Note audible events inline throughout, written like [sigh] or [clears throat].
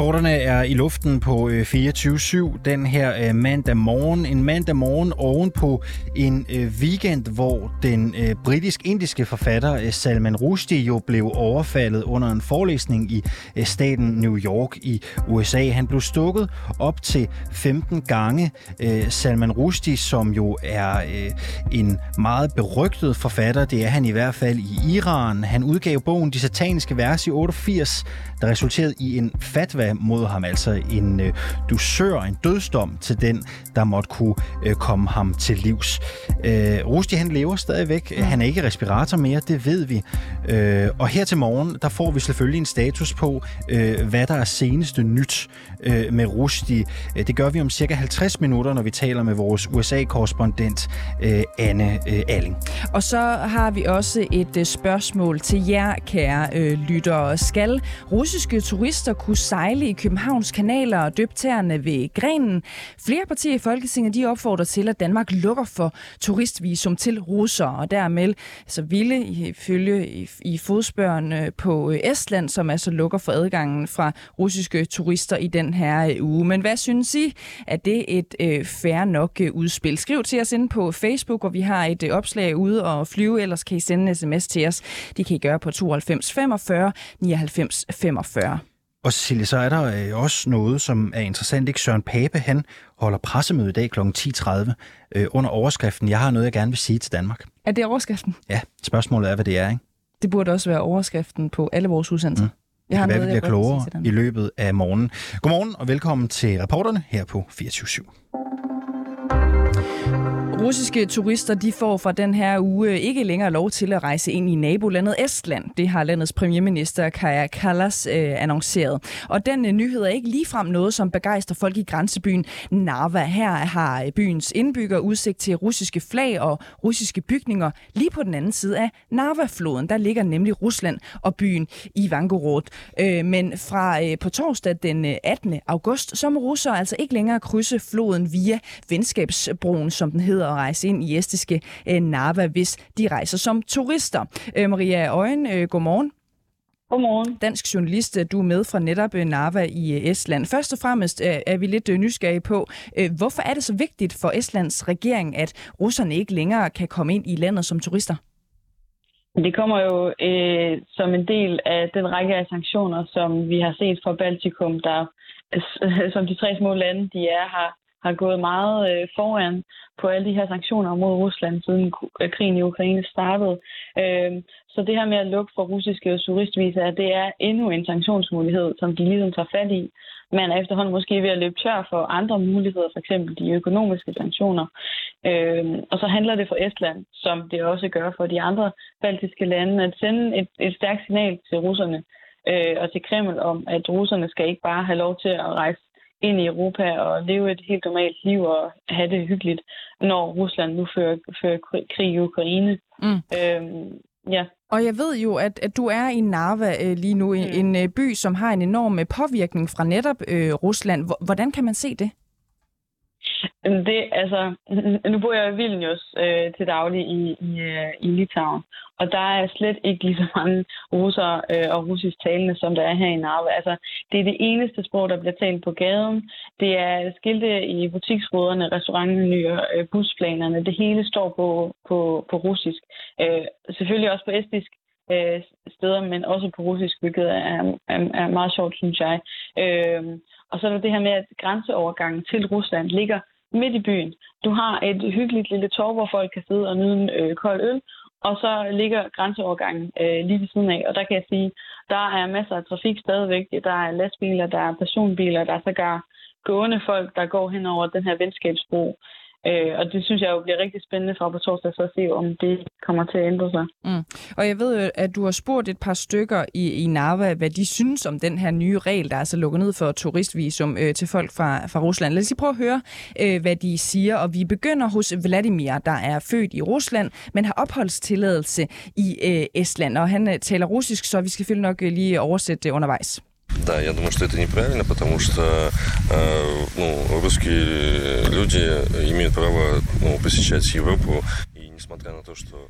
Reporterne er i luften på øh, 24-7 den her øh, mandag morgen. En mandag morgen oven på en øh, weekend, hvor den britisk-indiske forfatter Salman Rushdie jo blev overfaldet under en forelæsning i staten New York i USA. Han blev stukket op til 15 gange. Salman Rushdie, som jo er en meget berygtet forfatter, det er han i hvert fald i Iran. Han udgav bogen De Sataniske Vers i 88, der resulterede i en fatwa mod ham, altså en øh, dusør, en dødsdom til den, der måtte kunne øh, komme ham til livs. Øh, Rusty, han lever stadigvæk. Mm. Han er ikke respirator mere, det ved vi. Øh, og her til morgen, der får vi selvfølgelig en status på, øh, hvad der er seneste nyt øh, med Rusty. Øh, det gør vi om cirka 50 minutter, når vi taler med vores USA-korrespondent øh, Anne øh, Alling. Og så har vi også et øh, spørgsmål til jer, kære øh, lyttere. Skal russiske turister kunne sejle i Københavns kanaler og døbe tæerne ved grenen? Flere partier i Folketinget de opfordrer til, at Danmark lukker for turistvisum til russere, og dermed så ville ifølge i, i fodspørgen på øh, Estland, som altså lukker for adgangen fra russiske turister i den her uge. Men hvad synes I? Er det et øh, fair nok øh, udspil? Skriv til os inde på Facebook, og vi har et øh, opslag ude og flyve, ellers kan I sende en sms til os. Det kan I gøre på 92 45 99 45. Og Cecilie, så er der øh, også noget, som er interessant. Ikke? Søren Pape, han holder pressemøde i dag kl. 10.30 øh, under overskriften, jeg har noget, jeg gerne vil sige til Danmark. Er det overskriften? Ja, spørgsmålet er, hvad det er, ikke? Det burde også være overskriften på alle vores udsendelser. Mm. Jeg har noget, vi bliver klogere i løbet af morgenen. Godmorgen og velkommen til reporterne her på 24 /7. Russiske turister de får fra den her uge ikke længere lov til at rejse ind i nabolandet Estland. Det har landets premierminister Kaja Kallas øh, annonceret. Og den øh, nyhed er ikke ligefrem noget, som begejstrer folk i grænsebyen Narva. Her har øh, byens indbygger udsigt til russiske flag og russiske bygninger. Lige på den anden side af Narva-floden, der ligger nemlig Rusland og byen Ivangorod. Øh, men fra øh, på torsdag den øh, 18. August, så må russere altså ikke længere krydse floden via venskabsbroen, som den hedder at rejse ind i estiske øh, Narva, hvis de rejser som turister. Øh, Maria Øjen, øh, godmorgen. Godmorgen. Dansk journalist, du er med fra netop Narva i Estland. Først og fremmest er vi lidt nysgerrige på, hvorfor er det så vigtigt for Estlands regering, at russerne ikke længere kan komme ind i landet som turister? Det kommer jo øh, som en del af den række af sanktioner, som vi har set fra Baltikum, der [laughs] som de tre små lande, de er, har, har gået meget øh, foran på alle de her sanktioner mod Rusland, siden øh, krigen i Ukraine startede. Øh, så det her med at lukke for russiske turistviser, det er endnu en sanktionsmulighed, som de ligesom tager fat i. Man er efterhånden måske ved at løbe tør for andre muligheder, f.eks. de økonomiske sanktioner. Øh, og så handler det for Estland, som det også gør for de andre baltiske lande, at sende et, et stærkt signal til russerne øh, og til Kreml om, at russerne skal ikke bare have lov til at rejse ind i Europa og leve et helt normalt liv og have det hyggeligt, når Rusland nu fører, fører krig i Ukraine. Mm. Øhm, ja. Og jeg ved jo, at, at du er i Narva øh, lige nu, mm. en øh, by, som har en enorm øh, påvirkning fra netop øh, Rusland. Hvordan kan man se det? Det, altså, nu bor jeg i Vilnius øh, til daglig i, i, øh, i Litauen, og der er slet ikke lige så mange russere øh, og russisk talende, som der er her i Narva. Altså, det er det eneste sprog, der bliver talt på gaden. Det er skilte i butiksruderne, restaurantmenuer, øh, busplanerne. Det hele står på, på, på russisk. Øh, selvfølgelig også på estisk øh, steder, men også på russisk, hvilket er, er, er meget sjovt, synes jeg. Øh, og så er der det her med, at grænseovergangen til Rusland ligger midt i byen. Du har et hyggeligt lille torv, hvor folk kan sidde og nyde en øh, kold øl, og så ligger grænseovergangen øh, lige ved siden af. Og der kan jeg sige, der er masser af trafik stadigvæk. Der er lastbiler, der er personbiler, der er sågar gående folk, der går hen over den her venskabsbro. Øh, og det synes jeg jo bliver rigtig spændende fra på torsdag så at se, om det kommer til at ændre sig. Mm. Og jeg ved jo, at du har spurgt et par stykker i, i Narva, hvad de synes om den her nye regel, der er altså lukket ned for turistvisum øh, til folk fra, fra Rusland. Lad os lige prøve at høre, øh, hvad de siger. Og vi begynder hos Vladimir, der er født i Rusland, men har opholdstilladelse i øh, Estland. Og han øh, taler russisk, så vi skal selvfølgelig nok øh, lige oversætte det undervejs. Да, я думаю, что это неправильно, потому что э, ну, русские люди имеют право ну, посещать Европу, и несмотря на то, что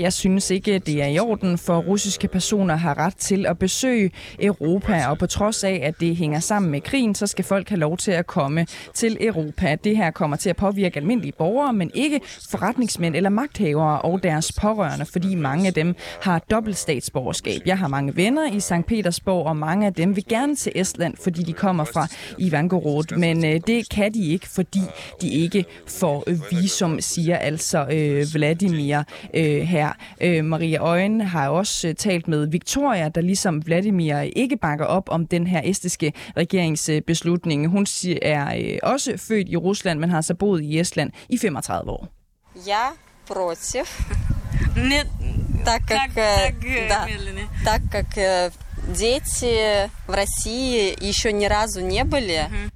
Jeg synes ikke, det er i orden, for russiske personer har ret til at besøge Europa, og på trods af, at det hænger sammen med krigen, så skal folk have lov til at komme til Europa. Det her kommer til at påvirke almindelige borgere, men ikke forretningsmænd eller magthavere og deres pårørende, fordi mange af dem har dobbelt statsborgerskab. Jeg har mange venner i St. Petersborg, og mange af dem vil gerne til Estland, fordi de kommer fra Ivangorod, men øh, det kan de ikke, fordi de ikke får visum, siger altså øh, Vladimir øh, her Øh, Maria Øjen har også øh, talt med Victoria, der ligesom Vladimir ikke bakker op om den her estiske regeringsbeslutning. Hun er øh, også født i Rusland, men har så boet i Estland i 35 år. Я против. Нет, так как, так, так, да, так как дети в России еще ни разу не были, uh-huh.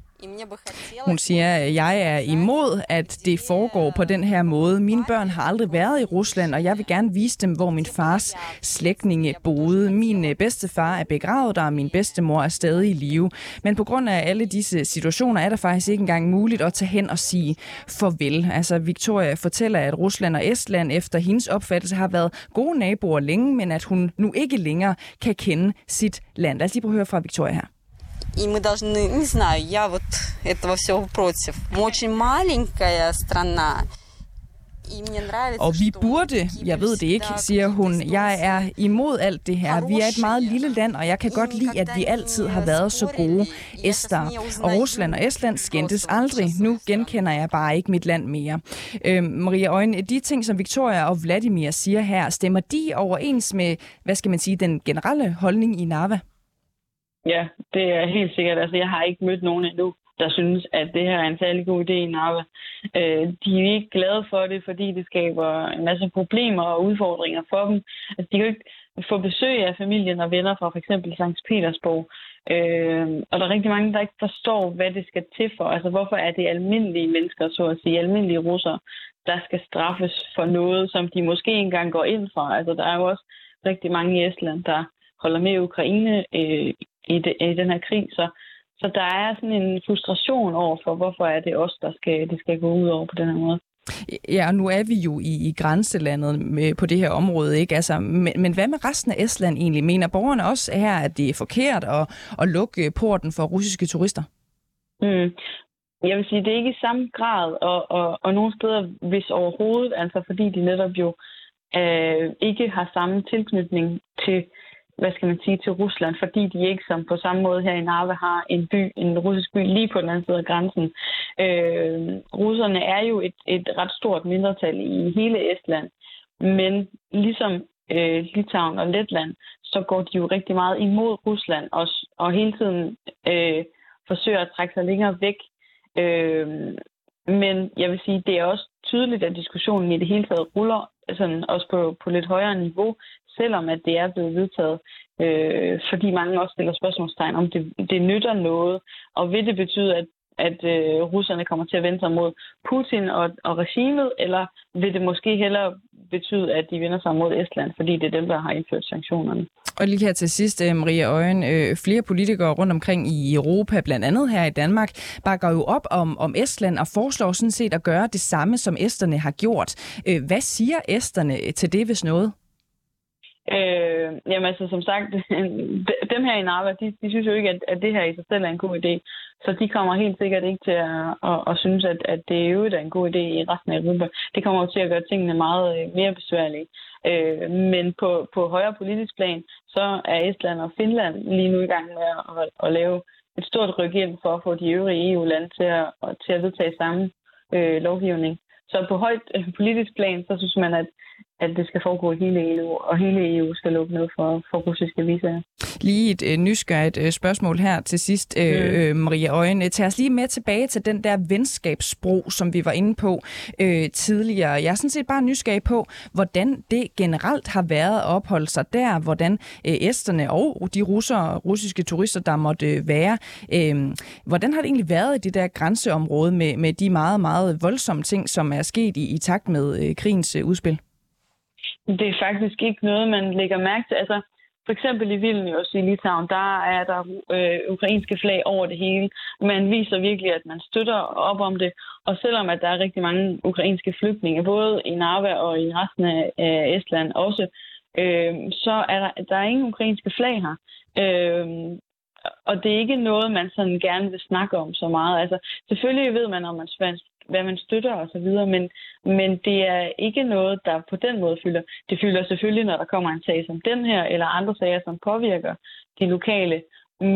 Hun siger, at jeg er imod, at det foregår på den her måde. Mine børn har aldrig været i Rusland, og jeg vil gerne vise dem, hvor min fars slægtninge boede. Min øh, bedstefar er begravet der, og min bedstemor er stadig i live. Men på grund af alle disse situationer er der faktisk ikke engang muligt at tage hen og sige farvel. Altså, Victoria fortæller, at Rusland og Estland efter hendes opfattelse har været gode naboer længe, men at hun nu ikke længere kan kende sit land. Lad os lige prøve at høre fra Victoria her. И мы должны, не знаю, я вот этого всего против. Мы очень маленькая страна, og vi burde, jeg ved det ikke, siger hun, jeg er imod alt det her. Vi er et meget lille land, og jeg kan godt lide, at vi altid har været så gode Ester. Og Rusland og Estland skændtes aldrig. Nu genkender jeg bare ikke mit land mere. Øhm, Maria Øjne, de ting, som Victoria og Vladimir siger her, stemmer de overens med, hvad skal man sige, den generelle holdning i Narva? Ja, det er helt sikkert. Altså, jeg har ikke mødt nogen endnu, der synes, at det her er en særlig god idé i Narva. Øh, de er ikke glade for det, fordi det skaber en masse problemer og udfordringer for dem. Altså, de kan jo ikke få besøg af familien og venner fra f.eks. St. Petersborg. Øh, og der er rigtig mange, der ikke forstår, hvad det skal til for. Altså, hvorfor er det almindelige mennesker, så at sige, almindelige russere, der skal straffes for noget, som de måske engang går ind for. Altså, der er jo også rigtig mange i Estland, der holder med Ukraine øh, i, de, i den her krig. Så, så der er sådan en frustration over for, hvorfor er det os, der skal, det skal gå ud over på den her måde. Ja, og nu er vi jo i, i grænselandet med, på det her område, ikke? Altså, men, men hvad med resten af Estland egentlig? Mener borgerne også her, at det er forkert at, at lukke porten for russiske turister? Mm. Jeg vil sige, det er ikke i samme grad, og, og, og nogle steder, hvis overhovedet, altså fordi de netop jo øh, ikke har samme tilknytning til hvad skal man sige, til Rusland, fordi de ikke som på samme måde her i Narve har en by, en russisk by lige på den anden side af grænsen. Øh, russerne er jo et, et ret stort mindretal i hele Estland, men ligesom øh, Litauen og Letland, så går de jo rigtig meget imod Rusland og, og hele tiden øh, forsøger at trække sig længere væk. Øh, men jeg vil sige, det er også tydeligt, at diskussionen i det hele taget ruller sådan også på, på lidt højere niveau, selvom at det er blevet vedtaget, øh, fordi mange også stiller spørgsmålstegn om, det, det nytter noget, og vil det betyde, at at øh, russerne kommer til at vende sig mod Putin og, og regimet, eller vil det måske hellere betyde, at de vender sig mod Estland, fordi det er dem, der har indført sanktionerne. Og lige her til sidst, øh, Maria Øjen, øh, flere politikere rundt omkring i Europa, blandt andet her i Danmark, bakker jo op om, om Estland og foreslår sådan set at gøre det samme, som esterne har gjort. Øh, hvad siger esterne til det, hvis noget? Øh, jamen altså, som sagt, [laughs] dem her i Narva, de, de synes jo ikke, at, at det her i sig selv er en god idé. Så de kommer helt sikkert ikke til at, at, at synes, at, at det er er en god idé i resten af Europa. Det kommer jo til at gøre tingene meget øh, mere besværlige. Øh, men på, på højere politisk plan, så er Estland og Finland lige nu i gang med at, at, at lave et stort ryk ind for at få de øvrige EU-lande til at, til at vedtage samme øh, lovgivning. Så på højt øh, politisk plan, så synes man, at, at det skal foregå i hele EU, og hele EU skal lukke ned for, for russiske visager. Lige et øh, nysgerrigt øh, spørgsmål her til sidst, øh, mm. øh, Maria Øjen. Tag os lige med tilbage til den der venskabsbro, som vi var inde på øh, tidligere. Jeg er sådan set bare nysgerrig på, hvordan det generelt har været at opholde sig der, hvordan øh, æsterne og de russere, russiske turister, der måtte øh, være, øh, hvordan har det egentlig været i det der grænseområde med, med de meget, meget voldsomme ting, som er sket i, i takt med øh, krigens øh, udspil? Det er faktisk ikke noget, man lægger mærke til. Altså, for eksempel i Vilnius i Litauen, der er der øh, ukrainske flag over det hele. Man viser virkelig, at man støtter op om det. Og selvom at der er rigtig mange ukrainske flygtninge, både i Narva og i resten af, øh, Estland også, øh, så er der, der er ingen ukrainske flag her. Øh, og det er ikke noget, man sådan gerne vil snakke om så meget. Altså, selvfølgelig ved man, om man hvad man støtter og så videre, men, men det er ikke noget, der på den måde fylder. Det fylder selvfølgelig, når der kommer en sag som den her, eller andre sager, som påvirker de lokale. Mm,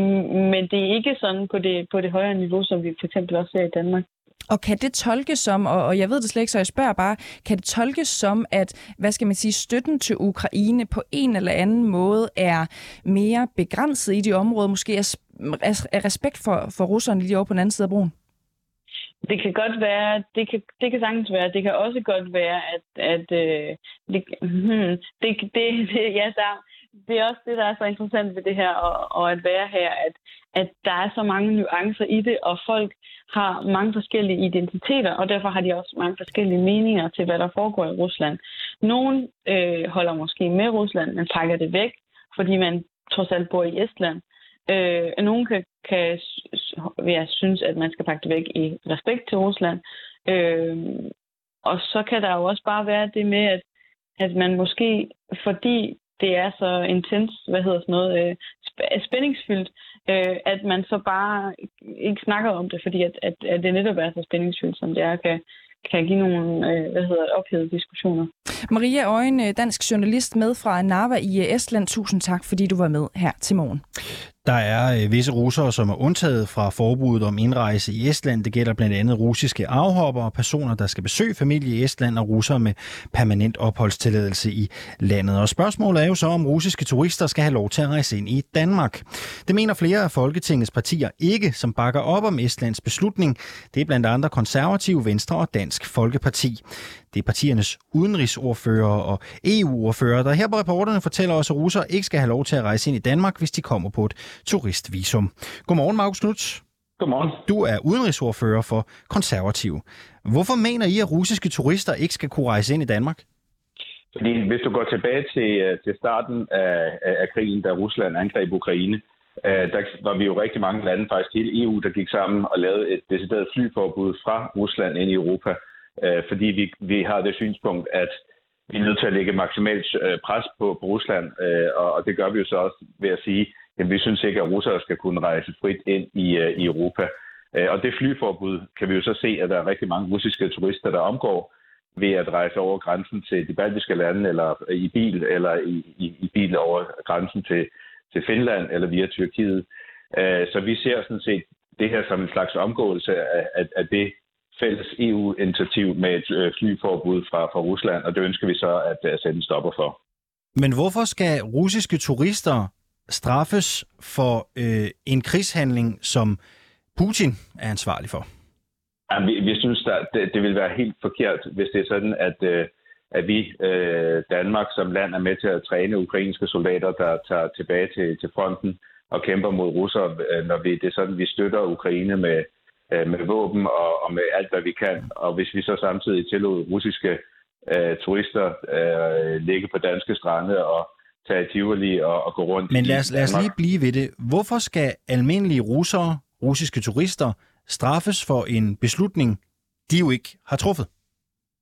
men det er ikke sådan på det, på det højere niveau, som vi for eksempel også ser i Danmark. Og kan det tolkes som, og jeg ved det slet ikke, så jeg spørger bare, kan det tolkes som, at hvad skal man sige, støtten til Ukraine på en eller anden måde er mere begrænset i de områder, måske er respekt for, for russerne lige over på den anden side af broen? Det kan godt være, det kan, det kan sagtens være, det kan også godt være, at, at øh, det, hmm, det, det, det, ja, der, det er også det, der er så interessant ved det her, og, og at være her, at, at der er så mange nuancer i det, og folk har mange forskellige identiteter, og derfor har de også mange forskellige meninger til, hvad der foregår i Rusland. Nogle øh, holder måske med Rusland, men pakker det væk, fordi man trods alt bor i Estland. Øh, nogen kan, kan jeg synes, at man skal pakke det væk i respekt til Rusland. Øh, og så kan der jo også bare være det med, at, at man måske, fordi det er så intens, hvad hedder sådan noget, øh, spændingsfyldt, øh, at man så bare ikke snakker om det, fordi at, at, at det netop er så spændingsfyldt, som det er, kan, kan give nogle øh, hvad hedder, ophedede diskussioner. Maria Øjen, øh, dansk journalist med fra Narva i øh, Estland. Tusind tak, fordi du var med her til morgen. Der er øh, visse russere, som er undtaget fra forbuddet om indrejse i Estland. Det gælder blandt andet russiske afhopper og personer, der skal besøge familie i Estland og russere med permanent opholdstilladelse i landet. Og spørgsmålet er jo så, om russiske turister skal have lov til at rejse ind i Danmark. Det mener flere af Folketingets partier ikke, som bakker op om Estlands beslutning. Det er blandt andre konservative, Venstre og Dansk Folkeparti. Det er partiernes udenrigsordfører og EU-ordfører, der her på reporterne fortæller os, at russere ikke skal have lov til at rejse ind i Danmark, hvis de kommer på et turistvisum. Godmorgen, Markus Knuds. Godmorgen. Du er udenrigsordfører for konservativ. Hvorfor mener I, at russiske turister ikke skal kunne rejse ind i Danmark? Fordi hvis du går tilbage til, øh, til starten af, af krigen, da Rusland angreb Ukraine, øh, der var vi jo rigtig mange lande, faktisk hele EU, der gik sammen og lavede et decideret flyforbud fra Rusland ind i Europa øh, fordi vi, vi har det synspunkt, at vi er nødt til at lægge maksimalt øh, pres på, på Rusland, øh, og, og det gør vi jo så også ved at sige, at vi synes ikke, at russere skal kunne rejse frit ind i, øh, i Europa. Øh, og det flyforbud kan vi jo så se, at der er rigtig mange russiske turister, der omgår ved at rejse over grænsen til de baltiske lande, eller i bil, eller i, i, i bil over grænsen til, til Finland, eller via Tyrkiet. Øh, så vi ser sådan set det her som en slags omgåelse af, af, af det fælles EU-initiativ med et øh, flyforbud fra, fra Rusland, og det ønsker vi så at, at sætte en stopper for. Men hvorfor skal russiske turister straffes for øh, en krigshandling, som Putin er ansvarlig for? Ja, vi, vi synes, at det, det vil være helt forkert, hvis det er sådan, at, øh, at vi, øh, Danmark som land, er med til at træne ukrainske soldater, der tager tilbage til, til fronten og kæmper mod russere, øh, når vi, det er sådan, vi støtter Ukraine med, øh, med våben og, og med alt, hvad vi kan. Og hvis vi så samtidig tillod russiske øh, turister øh, ligge på danske strande og tage Tivoli og, og gå rundt Men lad os, lad os lige blive ved det. Hvorfor skal almindelige russere, russiske turister, straffes for en beslutning, de jo ikke har truffet?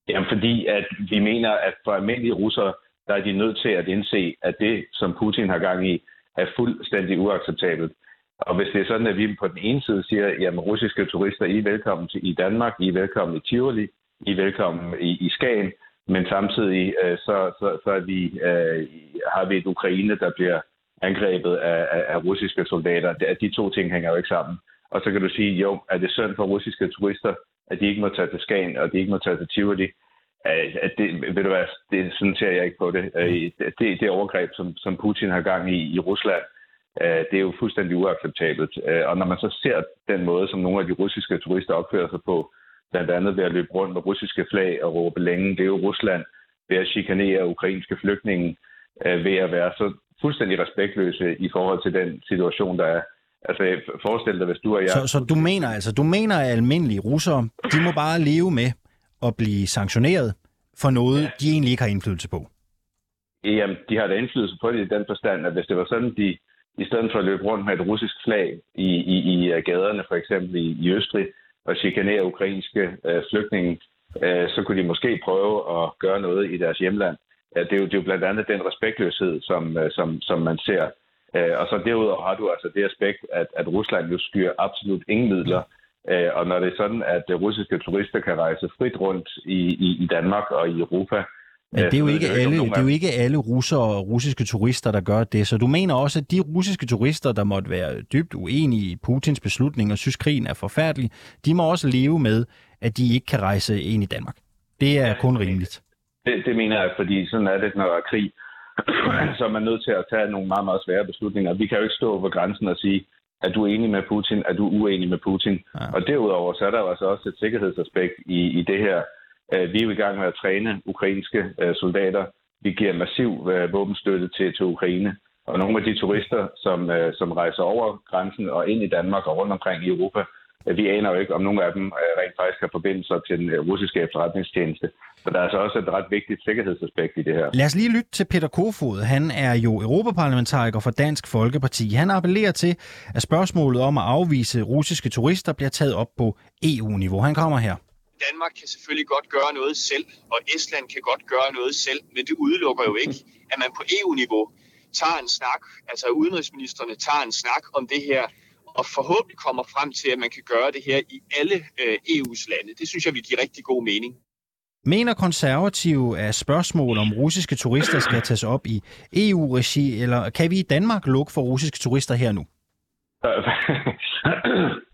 Jamen, fordi at vi mener, at for almindelige russere, der er de nødt til at indse, at det, som Putin har gang i, er fuldstændig uacceptabelt. Og hvis det er sådan, at vi på den ene side siger, jamen russiske turister, I er velkommen til, i Danmark, I er velkommen i Tivoli, I er velkommen i, i Skagen, men samtidig øh, så, så, så er vi, øh, har vi et Ukraine, der bliver angrebet af, af, af russiske soldater. De, de to ting hænger jo ikke sammen. Og så kan du sige, jo, er det synd for russiske turister, at de ikke må tage til Skagen, og de ikke må tage til Tivoli? Øh, at det, ved du hvad, det, sådan ser jeg ikke på det. Øh, det, det overgreb, som, som Putin har gang i i Rusland, Øh, det er jo fuldstændig uacceptabelt. Øh, og når man så ser den måde, som nogle af de russiske turister opfører sig på, blandt andet ved at løbe rundt med russiske flag og råbe længe, det er jo Rusland, ved at chikanere ukrainske flygtninge, øh, ved at være så fuldstændig respektløse i forhold til den situation, der er. Altså, forestil dig, hvis du og jeg... Så, så du mener altså, du mener, at almindelige russere, de må bare leve med at blive sanktioneret for noget, ja. de egentlig ikke har indflydelse på? Jamen, de har da indflydelse på det i den forstand, at hvis det var sådan, de i stedet for at løbe rundt med et russisk flag i, i, i øh, gaderne, for eksempel i, i Østrig, og chikanere ukrainske øh, flygtninge, øh, så kunne de måske prøve at gøre noget i deres hjemland. Ja, det, er jo, det er jo blandt andet den respektløshed, som, øh, som, som man ser. Øh, og så derudover har du altså det aspekt, at, at Rusland jo styrer absolut ingen midler. Øh, og når det er sådan, at øh, russiske turister kan rejse frit rundt i, i, i Danmark og i Europa, men det er jo ikke, alle, det er jo ikke alle russere og russiske turister, der gør det. Så du mener også, at de russiske turister, der måtte være dybt uenige i Putins beslutning og synes, krigen er forfærdelig, de må også leve med, at de ikke kan rejse ind i Danmark. Det er kun rimeligt. Det, det mener jeg, fordi sådan er det, når der er krig. [clears throat] så er man nødt til at tage nogle meget, meget svære beslutninger. Vi kan jo ikke stå på grænsen og sige, at du er enig med Putin, at du er uenig med Putin. Ja. Og derudover så er der jo altså også et sikkerhedsaspekt i, i det her. Øh, vi er jo i gang med at træne ukrainske øh, soldater. Vi giver massiv øh, våbenstøtte til, til Ukraine. Og nogle af de turister, som, som rejser over grænsen og ind i Danmark og rundt omkring i Europa, vi aner jo ikke, om nogle af dem rent faktisk har forbindelser til den russiske efterretningstjeneste. Så der er altså også et ret vigtigt sikkerhedsaspekt i det her. Lad os lige lytte til Peter Kofod. Han er jo europaparlamentariker for Dansk Folkeparti. Han appellerer til, at spørgsmålet om at afvise russiske turister bliver taget op på EU-niveau. Han kommer her. Danmark kan selvfølgelig godt gøre noget selv, og Estland kan godt gøre noget selv, men det udelukker jo ikke, at man på EU-niveau tager en snak, altså udenrigsministerne tager en snak om det her, og forhåbentlig kommer frem til, at man kan gøre det her i alle øh, EU's lande. Det synes jeg vil give rigtig god mening. Mener konservative, at spørgsmål om russiske turister skal tages op i EU-regi, eller kan vi i Danmark lukke for russiske turister her nu? [clears throat] [clears throat]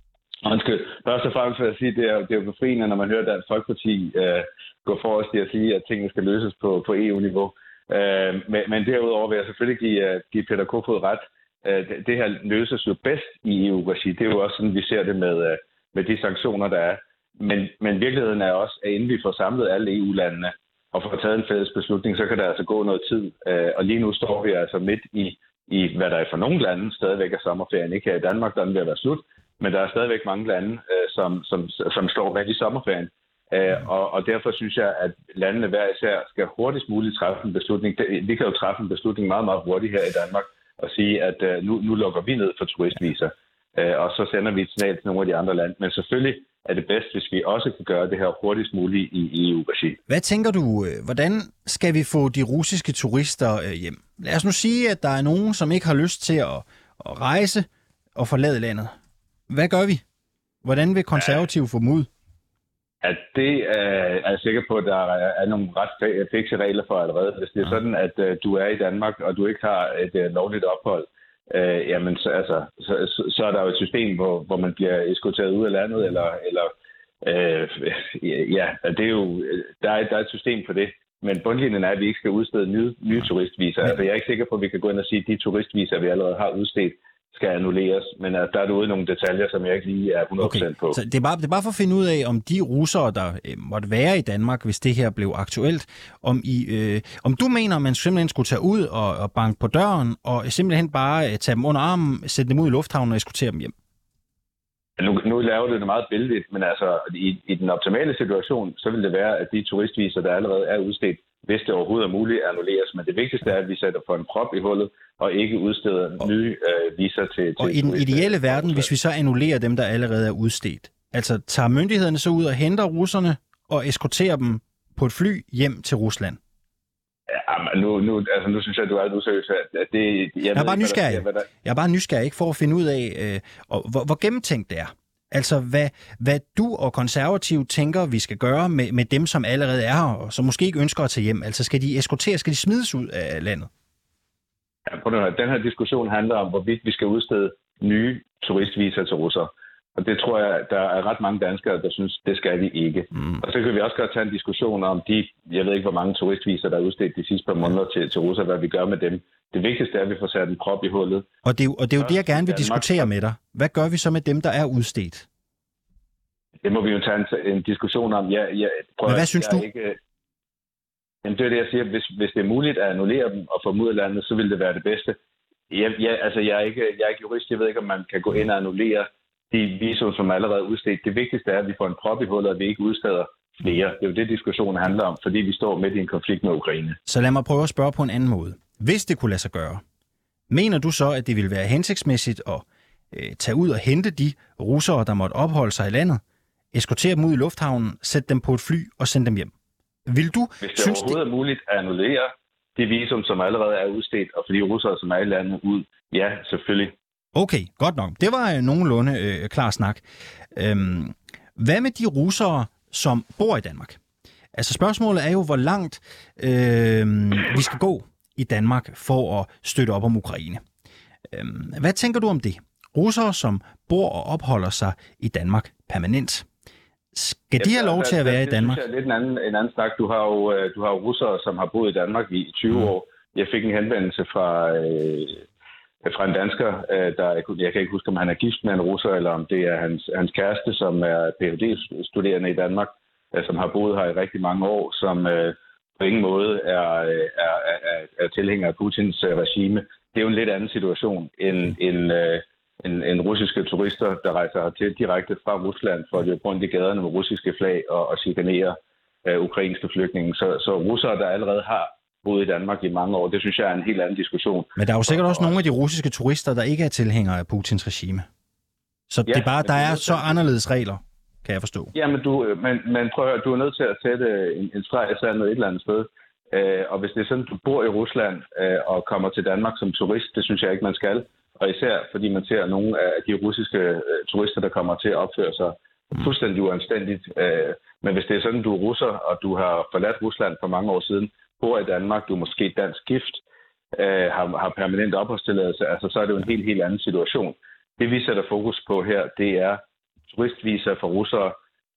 Undskyld. Først og fremmest vil jeg sige, det er, det er befriende, når man hører Dansk Folkeparti øh, gå forrest i at sige, at tingene skal løses på, på EU-niveau. Øh, men, men derudover vil jeg selvfølgelig give, uh, give Peter Kofod ret. Øh, det, det her løses jo bedst i EU-regi. Det er jo også sådan, vi ser det med, uh, med de sanktioner, der er. Men, men virkeligheden er også, at inden vi får samlet alle EU-landene og får taget en fælles beslutning, så kan der altså gå noget tid. Øh, og lige nu står vi altså midt i, i hvad der er for nogle lande stadigvæk er sommerferien. Ikke her i Danmark, der er den ved at være slut, men der er stadigvæk mange lande, øh, som, som, som står midt i sommerferien. Øh, og, og derfor synes jeg, at landene hver især skal hurtigst muligt træffe en beslutning. Vi kan jo træffe en beslutning meget, meget hurtigt her i Danmark og sige, at øh, nu, nu lukker vi ned for turistviser. Øh, og så sender vi et signal til nogle af de andre lande. Men selvfølgelig er det bedst, hvis vi også kan gøre det her hurtigst muligt i EU-regi. Hvad tænker du, øh, hvordan skal vi få de russiske turister øh, hjem? Lad os nu sige, at der er nogen, som ikke har lyst til at, at rejse og forlade landet. Hvad gør vi? Hvordan vil konservative få mod? At det er, er jeg sikker på, at der er nogle ret fikse regler for allerede. Hvis det er sådan, at uh, du er i Danmark, og du ikke har et uh, lovligt ophold, uh, jamen så, altså, så, så, så er der jo et system, hvor, hvor man bliver eskorteret ud af landet, eller, eller uh, ja, det er jo, der er, der er et system for det. Men bundlinjen er, at vi ikke skal udstede nye, nye turistviser. Altså, jeg er ikke sikker på, at vi kan gå ind og sige, at de turistviser, vi allerede har udstedt, skal annulleres. Men at der er ude nogle detaljer, som jeg ikke lige er 100% okay. på. Så det er, bare, det er bare for at finde ud af, om de russere, der øh, måtte være i Danmark, hvis det her blev aktuelt, om, I, øh, om du mener, at man simpelthen skulle tage ud og, og banke på døren, og simpelthen bare øh, tage dem under armen, sætte dem ud i lufthavnen og eskortere dem hjem? Nu, nu laver det det meget billigt, men altså i, i den optimale situation, så vil det være, at de turistviser, der allerede er udstedt, hvis det overhovedet er muligt, annulleres. Men det vigtigste er, at vi sætter for en prop i hullet, og ikke udsteder nye øh, viser til, til... Og i den ideelle verden, hvis vi så annullerer dem, der allerede er udstedt, altså tager myndighederne så ud og henter russerne og eskorterer dem på et fly hjem til Rusland? Ja, nu, nu, altså, nu synes jeg, du er lidt useriøs. At det, jeg, jeg er bare ikke, nysgerrig. Der, der... Jeg er bare nysgerrig ikke for at finde ud af, øh, og, hvor, hvor gennemtænkt det er. Altså, hvad, hvad du og konservative tænker, vi skal gøre med, med dem, som allerede er her, og som måske ikke ønsker at tage hjem. Altså, skal de eskorteres, skal de smides ud af landet? Ja, prøv at Den her diskussion handler om, hvorvidt vi skal udstede nye turistviser til russere. Og det tror jeg, der er ret mange danskere, der synes, det skal vi ikke. Mm. Og så kan vi også godt tage en diskussion om de, jeg ved ikke, hvor mange turistviser, der er udstedt de sidste par måneder til, til russere, hvad vi gør med dem. Det vigtigste er, at vi får sat en prop i hullet. Og det, og det er jo det, jeg gerne vil diskutere med dig. Hvad gør vi så med dem, der er udstedt? Det må vi jo tage en, en diskussion om. Jeg, jeg, prøver, Men hvad synes jeg du? Ikke, Jamen, det er det, jeg siger. Hvis, hvis det er muligt at annullere dem og få dem ud af landet, så vil det være det bedste. Jeg, jeg, altså, jeg, er ikke, jeg er ikke jurist. Jeg ved ikke, om man kan gå ind og annullere de visum, som er allerede udstedt. Det vigtigste er, at vi får en prop i hullet, og vi ikke udsteder flere. Det er jo det, diskussionen handler om, fordi vi står midt i en konflikt med Ukraine. Så lad mig prøve at spørge på en anden måde. Hvis det kunne lade sig gøre, mener du så, at det ville være hensigtsmæssigt at øh, tage ud og hente de russere, der måtte opholde sig i landet, eskortere dem ud i lufthavnen, sætte dem på et fly og sende dem hjem? Vil du Hvis det synes, overhovedet er muligt at annullere det visum, som allerede er udstedt, og for de russere, som er i landet ud, ja, selvfølgelig. Okay, godt nok. Det var øh, nogenlunde øh, klar snak. Øhm, hvad med de russere, som bor i Danmark? Altså spørgsmålet er jo, hvor langt øh, vi skal gå i Danmark for at støtte op om Ukraine. Øhm, hvad tænker du om det? Russere, som bor og opholder sig i Danmark permanent. Skal de have lov til at være i Danmark? Det er lidt en anden, en anden snak. Du har, jo, øh, du har russere, som har boet i Danmark i 20 mm. år. Jeg fik en henvendelse fra, øh, fra en dansker, øh, der, jeg kan ikke huske, om han er gift med en russer, eller om det er hans, hans kæreste, som er Ph.D.-studerende i Danmark, øh, som har boet her i rigtig mange år, som øh, på ingen måde er, er, er, er tilhænger af Putins regime. Det er jo en lidt anden situation end, end, end, end russiske turister, der rejser til direkte fra Rusland for at løbe rundt i gaderne med russiske flag og, og chikanere øh, ukrainske flygtninge. Så, så russere, der allerede har boet i Danmark i mange år, det synes jeg er en helt anden diskussion. Men der er jo sikkert også nogle af de russiske turister, der ikke er tilhængere af Putins regime. Så ja, det er bare, der er så anderledes regler, kan jeg forstå. Ja, men, du, men, men prøv at høre, du er nødt til at sætte en, en streg i sandet et eller andet sted. Øh, og hvis det er sådan, du bor i Rusland øh, og kommer til Danmark som turist, det synes jeg ikke, man skal. Og især fordi man ser nogle af de russiske øh, turister, der kommer til at opføre sig fuldstændig uanstændigt. Øh, men hvis det er sådan, du er russer, og du har forladt Rusland for mange år siden, bor i Danmark, du er måske dansk gift, øh, har, har permanent opholdstilladelse, altså så er det jo en helt, helt anden situation. Det vi sætter fokus på her, det er turistvisa for russere,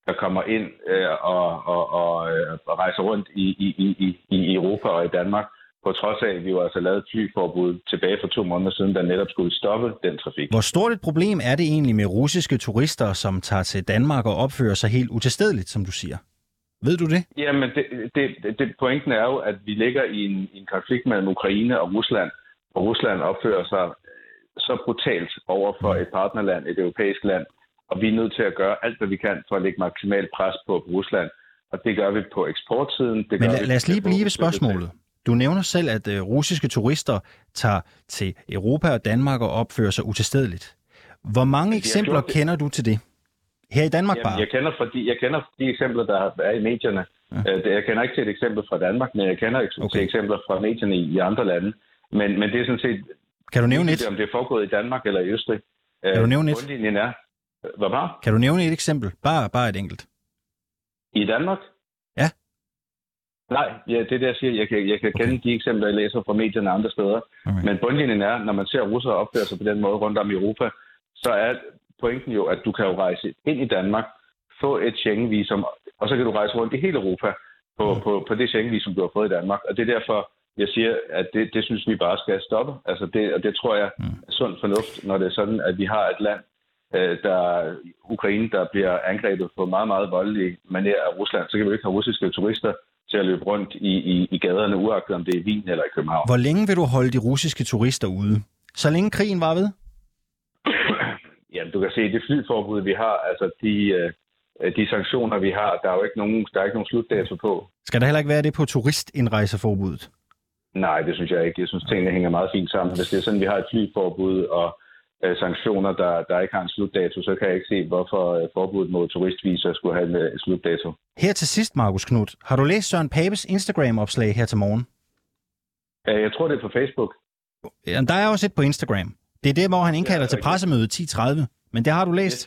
der kommer ind øh, og, og, og, øh, og rejser rundt i, i, i, i Europa og i Danmark, på trods af, at vi jo altså lavet et flyforbud tilbage for to måneder siden, der netop skulle stoppe den trafik. Hvor stort et problem er det egentlig med russiske turister, som tager til Danmark og opfører sig helt utilstedeligt, som du siger? Ved du det? Jamen, det, det, det, pointen er jo, at vi ligger i en, en konflikt mellem Ukraine og Rusland, og Rusland opfører sig så brutalt over for et partnerland, et europæisk land, og vi er nødt til at gøre alt, hvad vi kan for at lægge maksimalt pres på Rusland. Og det gør vi på eksportsiden. Det Men gør lad, lad os lige blive ved spørgsmålet. Du nævner selv, at uh, russiske turister tager til Europa og Danmark og opfører sig utilstedeligt. Hvor mange eksempler kender du til det? Her i Danmark Jamen, bare? Jeg kender, fordi, jeg kender de eksempler, der er i medierne. Ja. Jeg kender ikke til et eksempel fra Danmark, men jeg kender okay. til eksempler fra medierne i, i andre lande. Men, men det er sådan set... Kan du nævne et? Om det er foregået i Danmark eller i Østrig. Kan du nævne et? Bundlinjen er... Hvad bare? Kan du nævne et eksempel? Bare, bare et enkelt. I Danmark? Ja. Nej, ja, det er det, jeg siger. Jeg kan, jeg kan okay. kende de eksempler, jeg læser fra medierne andre steder. Okay. Men bundlinjen er, når man ser russere opføre sig på den måde rundt om i Europa, så er pointen jo, at du kan jo rejse ind i Danmark, få et Schengen-visum, og så kan du rejse rundt i hele Europa på, mm. på, på det Schengen-visum, du har fået i Danmark. Og det er derfor, jeg siger, at det, det synes vi bare skal stoppe. Altså det, og det tror jeg Mm. er sund fornuft, når det er sådan, at vi har et land, øh, der Ukraine, der bliver angrebet på meget, meget voldelig manér af Rusland, så kan vi ikke have russiske turister til at løbe rundt i, i, i gaderne, uagtet om det er i Wien eller i København. Hvor længe vil du holde de russiske turister ude? Så længe krigen var ved? Jamen, du kan se, det flyforbud, vi har, altså de, øh, de sanktioner, vi har, der er jo ikke nogen, der er ikke nogen slutdato på. Skal der heller ikke være det på turistindrejseforbuddet? Nej, det synes jeg ikke. Jeg synes, tingene hænger meget fint sammen. Hvis det er sådan, vi har et flyforbud og øh, sanktioner, der, der ikke har en slutdato, så kan jeg ikke se, hvorfor øh, forbuddet mod turistviser skulle have en øh, slutdato. Her til sidst, Markus Knudt, har du læst Søren Papes Instagram-opslag her til morgen? Øh, jeg tror, det er på Facebook. Ja, der er også et på Instagram. Det er det, hvor han indkalder Ja, til pressemøde 10.30. Men det har du læst?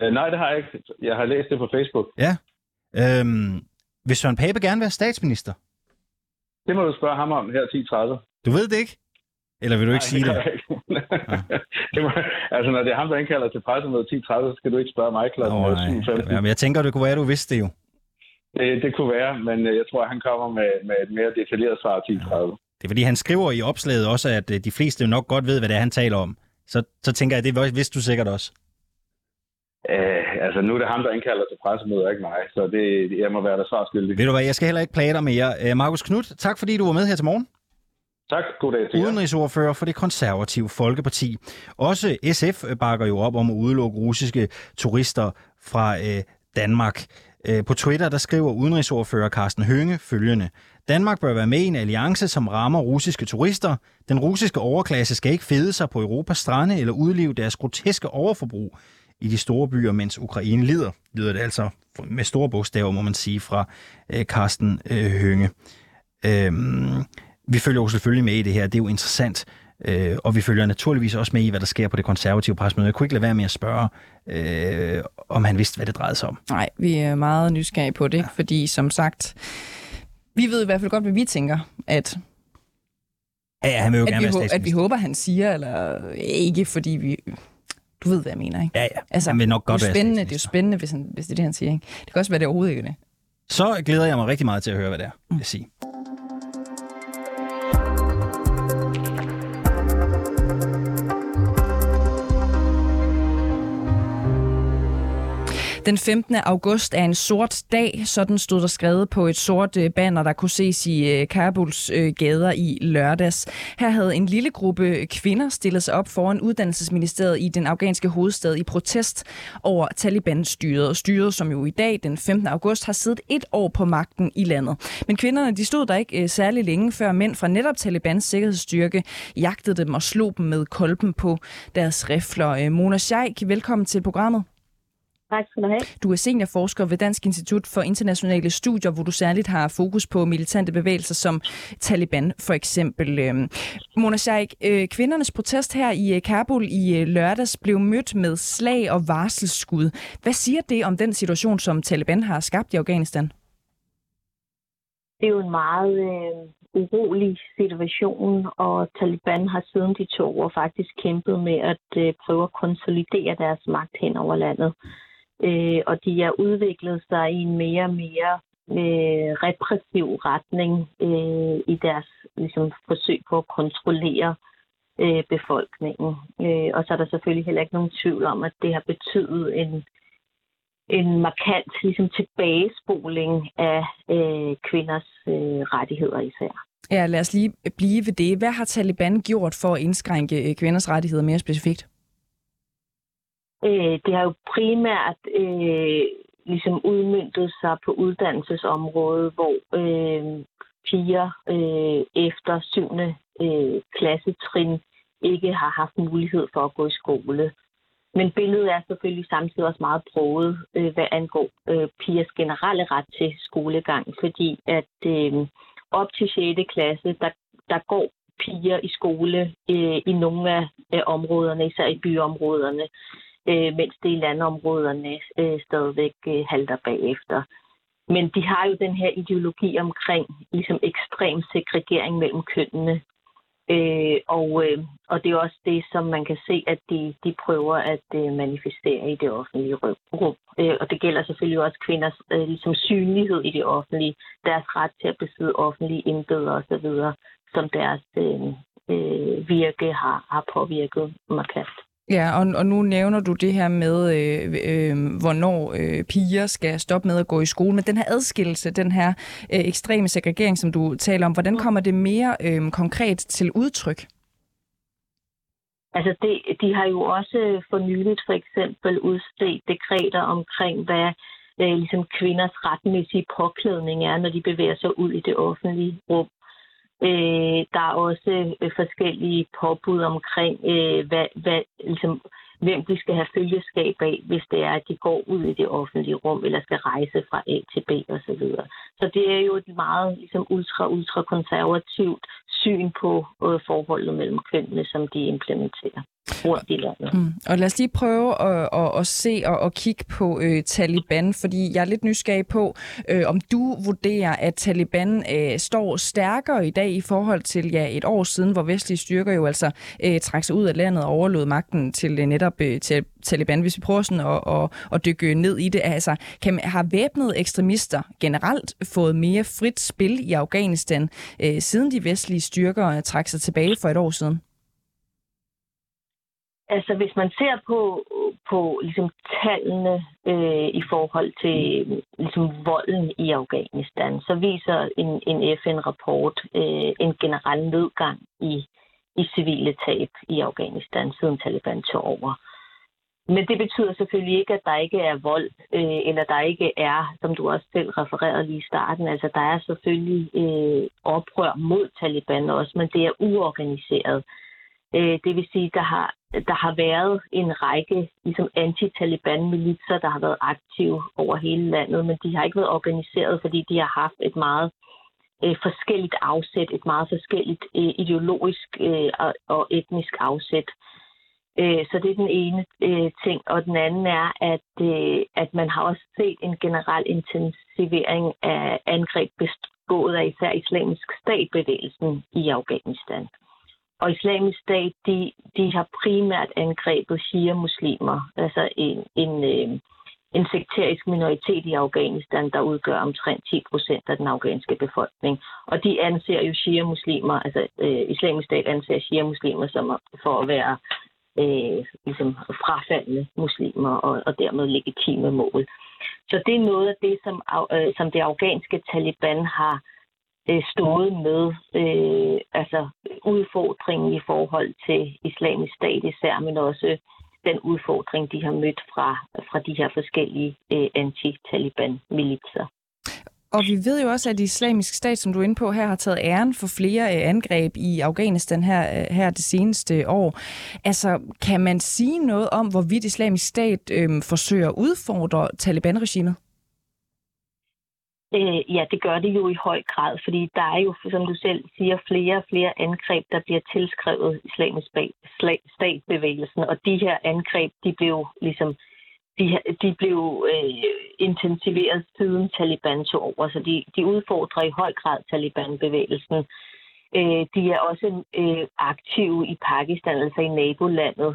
Øh, nej, det har jeg ikke. Jeg har læst det på Facebook. Ja. Øhm, vil Søren Pape gerne være statsminister? Det må du spørge ham om her 10.30. Du ved det ikke? Eller vil du ikke sige det? jeg ikke. [laughs] det må, altså, når det er ham, der indkalder til pressemøde 10.30, så skal du ikke spørge mig klokken oh, nej. 7.15. Jamen, jeg tænker, det kunne være, at du vidste det jo. Det, det kunne være, men øh, jeg tror, han kommer med, med et mere detaljeret svar 10.30. Det er fordi, han skriver i opslaget også, at øh, de fleste nok godt ved, hvad det er, han taler om. Så, så tænker jeg, det vidste du sikkert også. Øh, altså, nu er det ham, der indkalder til pressemøde, og ikke mig. Så det, jeg må være der svar skyldig. Ved du hvad, jeg skal heller ikke plage dig mere. Øh, Markus Knudt, tak fordi du var med her til morgen. Tak. God dag til jer. Udenrigsordfører for det konservative Folkeparti. Også SF bakker jo op om at udelukke russiske turister fra øh, Danmark. Øh, på Twitter der skriver udenrigsordfører Carsten Hønge følgende. Danmark bør være med i en alliance, som rammer russiske turister. Den russiske overklasse skal ikke fede sig på Europas strande eller udleve deres groteske overforbrug i de store byer, mens Ukraine lider. Lyder det altså med store bogstaver, må man sige, fra øh, Carsten øh, Hønge. Øh, vi følger jo selvfølgelig med i det her. Det er jo interessant. Øh, og vi følger naturligvis også med i, hvad der sker på det konservative presmøde. Jeg kunne ikke lade være med at spørge, øh, om han vidste, hvad det drejede sig om. Nej, vi er meget nysgerrige på det, ja. fordi som sagt, vi ved i hvert fald godt, hvad vi tænker, at Ja, ja han vil jo at, gerne vi, være at vi håber, han siger, eller ikke, fordi vi... Du ved, hvad jeg mener, ikke? Ja, ja. Altså, han vil nok godt det er spændende, det er jo spændende, hvis, han, hvis det er det, han siger. Ikke? Det kan også være, det overhovedet ikke det. Så glæder jeg mig rigtig meget til at høre, hvad det er, mm. jeg siger. Den 15. august er en sort dag, sådan stod der skrevet på et sort øh, banner, der kunne ses i øh, Kabuls øh, gader i lørdags. Her havde en lille gruppe kvinder stillet sig op foran uddannelsesministeriet i den afghanske hovedstad i protest over Taliban-styret. Styret, som jo i dag, den 15. august, har siddet et år på magten i landet. Men kvinderne de stod der ikke særlig længe, før mænd fra netop Talibans sikkerhedsstyrke jagtede dem og slog dem med kolben på deres rifler. Mona Sheikh, velkommen til programmet. Tak skal du have. Du er seniorforsker ved Dansk Institut for Internationale Studier, hvor du særligt har fokus på militante bevægelser som Taliban for eksempel. Øhm, Mona Sheikh, øh, kvindernes protest her i øh, Kabul i øh, lørdags blev mødt med slag og varselsskud. Hvad siger det om den situation, som Taliban har skabt i Afghanistan? Det er jo en meget øh, urolig situation, og Taliban har siden de to år faktisk kæmpet med at øh, prøve at konsolidere deres magt hen over landet øh, og de har udviklet sig i en mere og mere øh, repressiv retning øh, i deres ligesom, forsøg på at kontrollere øh, befolkningen. Øh, og så er der selvfølgelig heller ikke nogen tvivl om, at det har betydet en, en markant ligesom, tilbagespoling af øh, kvinders øh, rettigheder især. Ja, lad os lige blive ved det. Hvad har Taliban gjort for at indskrænke øh, kvinders rettigheder mere specifikt? Øh, det har jo primært øh, ligesom udmyndtet sig på uddannelsesområdet, hvor øh, piger øh, efter 7. Øh, klassetrin ikke har haft mulighed for at gå i skole. Men billedet er selvfølgelig samtidig også meget broget, øh, hvad angår øh, pigers generelle ret til skolegang, fordi at øh, op til 6. klasse, der, der går piger i skole øh, i nogle af, af områderne, især i byområderne øh, mens det i landområderne øh, stadigvæk øh, halter bagefter. Men de har jo den her ideologi omkring ligesom ekstrem segregering mellem kønnene. Øh, og, øh, og det er også det, som man kan se, at de, de prøver at øh, manifestere i det offentlige rum. Øh, og det gælder selvfølgelig også kvinders øh, ligesom synlighed i det offentlige, deres ret til at besidde offentlige embeder osv., som deres øh, øh, virke har, har påvirket markant. Ja, og, og nu nævner du det her med, øh, øh, hvornår øh, piger skal stoppe med at gå i skole. Men den her adskillelse, den her øh, ekstreme segregering, som du taler om, hvordan kommer det mere øh, konkret til udtryk? Altså, det, de har jo også øh, for nyligt for eksempel udstedt dekreter omkring, hvad øh, ligesom kvinders retmæssige påklædning er, når de bevæger sig ud i det offentlige rum. Øh, der er også øh, forskellige påbud omkring, øh, hvad, hvad, ligesom, hvem de skal have følgeskab af, hvis det er, at de går ud i det offentlige rum, eller skal rejse fra A til B osv. Så, så det er jo et meget ligesom, ultra, ultra konservativt syn på øh, forholdet mellem kønnene, som de implementerer rundt i landet. Mm. Og lad os lige prøve at, at, at se og at kigge på øh, Taliban, fordi jeg er lidt nysgerrig på, øh, om du vurderer, at Taliban øh, står stærkere i dag i forhold til ja, et år siden, hvor vestlige styrker jo altså øh, trak sig ud af landet og overlod magten til øh, netop øh, til Taliban. Hvis vi prøver sådan at, at, at dykke ned i det, altså kan, har væbnede ekstremister generelt fået mere frit spil i Afghanistan, øh, siden de vestlige styrker øh, trak sig tilbage for et år siden? Altså, hvis man ser på, på ligesom, tallene øh, i forhold til ligesom, volden i Afghanistan, så viser en, en FN-rapport øh, en generel nedgang i, i civile tab i Afghanistan, siden Taliban tog over. men det betyder selvfølgelig ikke, at der ikke er vold, øh, eller der ikke er, som du også selv refererede lige i starten, altså der er selvfølgelig øh, oprør mod Taliban også, men det er uorganiseret. Øh, Øh, det vil sige, der har der har været en række ligesom anti-Taliban-militser, der har været aktive over hele landet, men de har ikke været organiseret, fordi de har haft et meget øh, forskelligt afsæt, et meget forskelligt øh, ideologisk øh, og, og etnisk afsæt. Øh, så det er den ene øh, ting. Og den anden er, at, øh, at man har også set en generel intensivering af angreb begået af især islamisk statbevægelsen i Afghanistan. Og islamisk stat, de, de har primært angrebet shia-muslimer, altså en, en, øh, en sekterisk minoritet i Afghanistan, der udgør omtrent 10 procent af den afghanske befolkning. Og de anser jo shia-muslimer, altså øh, islamisk stat anser shia-muslimer som for at være øh, ligesom frafaldende muslimer og, og dermed legitime mål. Så det er noget af det, som, øh, som det afghanske Taliban har øh, stået med, øh, altså udfordringen i forhold til islamisk stat især, men også den udfordring, de har mødt fra, fra de her forskellige øh, anti-Taliban-militser. Og vi ved jo også, at islamisk stat, som du er inde på her, har taget æren for flere øh, angreb i Afghanistan her, øh, her det seneste år. Altså, kan man sige noget om, hvorvidt islamisk stat øh, forsøger at udfordre Taliban-regimet? Øh, ja, det gør det jo i høj grad, fordi der er jo, som du selv siger, flere og flere angreb, der bliver tilskrevet islamisk statbevægelsen, og de her angreb, de blev ligesom de, de blev øh, intensiveret siden Taliban tog over, så de, de udfordrer i høj grad Taliban-bevægelsen. Øh, de er også øh, aktive i Pakistan, altså i nabolandet.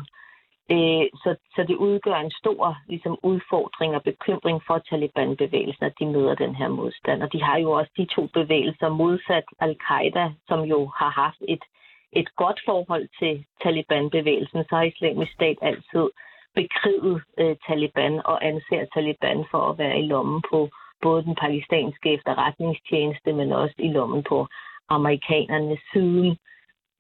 Øh, så, så det udgør en stor ligesom, udfordring og bekymring for Taliban-bevægelsen, at de møder den her modstand. Og de har jo også de to bevægelser modsat al-Qaida, som jo har haft et, et godt forhold til Taliban-bevægelsen, så har islamisk stat altid bekriget øh, Taliban og anser Taliban for at være i lommen på både den pakistanske efterretningstjeneste, men også i lommen på amerikanerne siden,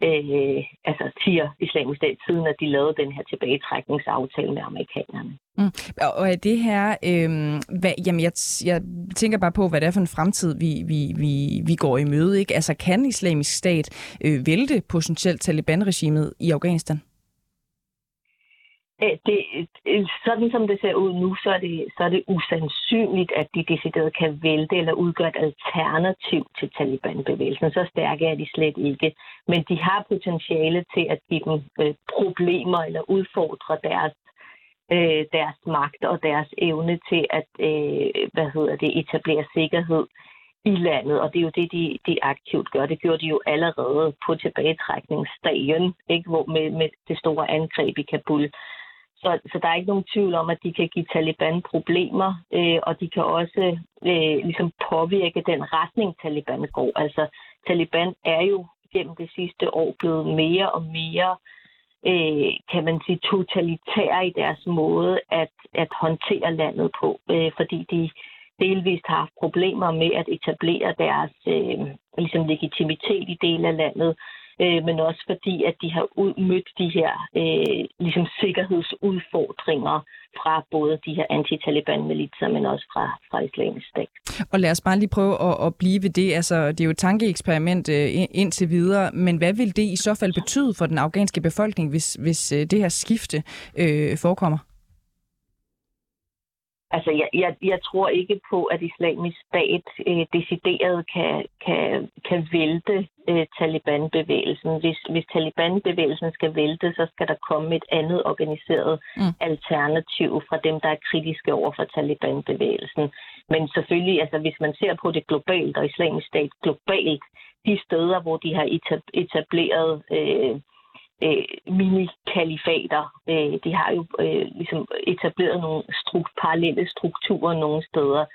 øh, altså siger islamisk stat, siden at de lavede den her tilbagetrækningsaftale med amerikanerne. Mm. Og er det her, øh, hvad, jamen jeg, jeg tænker bare på, hvad det er for en fremtid, vi, vi, vi, vi går i møde. Ikke? Altså kan islamisk stat øh, vælte potentielt Taliban-regimet i Afghanistan? Øh, det, øh, sådan som det ser ud nu, så er det, så er det usandsynligt, at de decideret kan vælte eller udgøre et alternativ til Taliban-bevægelsen. Så stærke er de slet ikke. Men de har potentiale til at give dem øh, problemer eller udfordre deres øh, deres magt og deres evne til at øh, hvad hedder det, etablere sikkerhed i landet, og det er jo det, de, de aktivt gør. Det gjorde de jo allerede på tilbagetrækningsdagen, ikke? Hvor med, med det store angreb i Kabul. Så, så der er ikke nogen tvivl om, at de kan give Taliban problemer, øh, og de kan også øh, ligesom påvirke den retning, Taliban går. Altså, Taliban er jo gennem det sidste år blevet mere og mere, øh, kan man sige, totalitære i deres måde at, at håndtere landet på, øh, fordi de delvist har haft problemer med at etablere deres øh, ligesom legitimitet i dele af landet, øh, men også fordi, at de har mødt de her øh, ligesom sikkerhedsudfordringer fra både de her anti-Taliban-militser, men også fra, fra islamisk stat. Og lad os bare lige prøve at, at blive ved det. Altså, det er jo et tankeeksperiment øh, indtil videre, men hvad vil det i så fald betyde for den afghanske befolkning, hvis, hvis øh, det her skifte øh, forekommer? Altså, jeg, jeg, jeg tror ikke på, at islamisk stat øh, decideret kan, kan, kan vælte øh, Taliban-bevægelsen. Hvis, hvis Taliban-bevægelsen skal vælte, så skal der komme et andet organiseret mm. alternativ fra dem, der er kritiske over for Taliban-bevægelsen. Men selvfølgelig, altså, hvis man ser på det globalt og islamisk stat globalt, de steder, hvor de har etableret... Øh, øh, mini-kalifater. Øh, de har jo øh, ligesom etableret nogle strukt, parallelle strukturer nogle steder.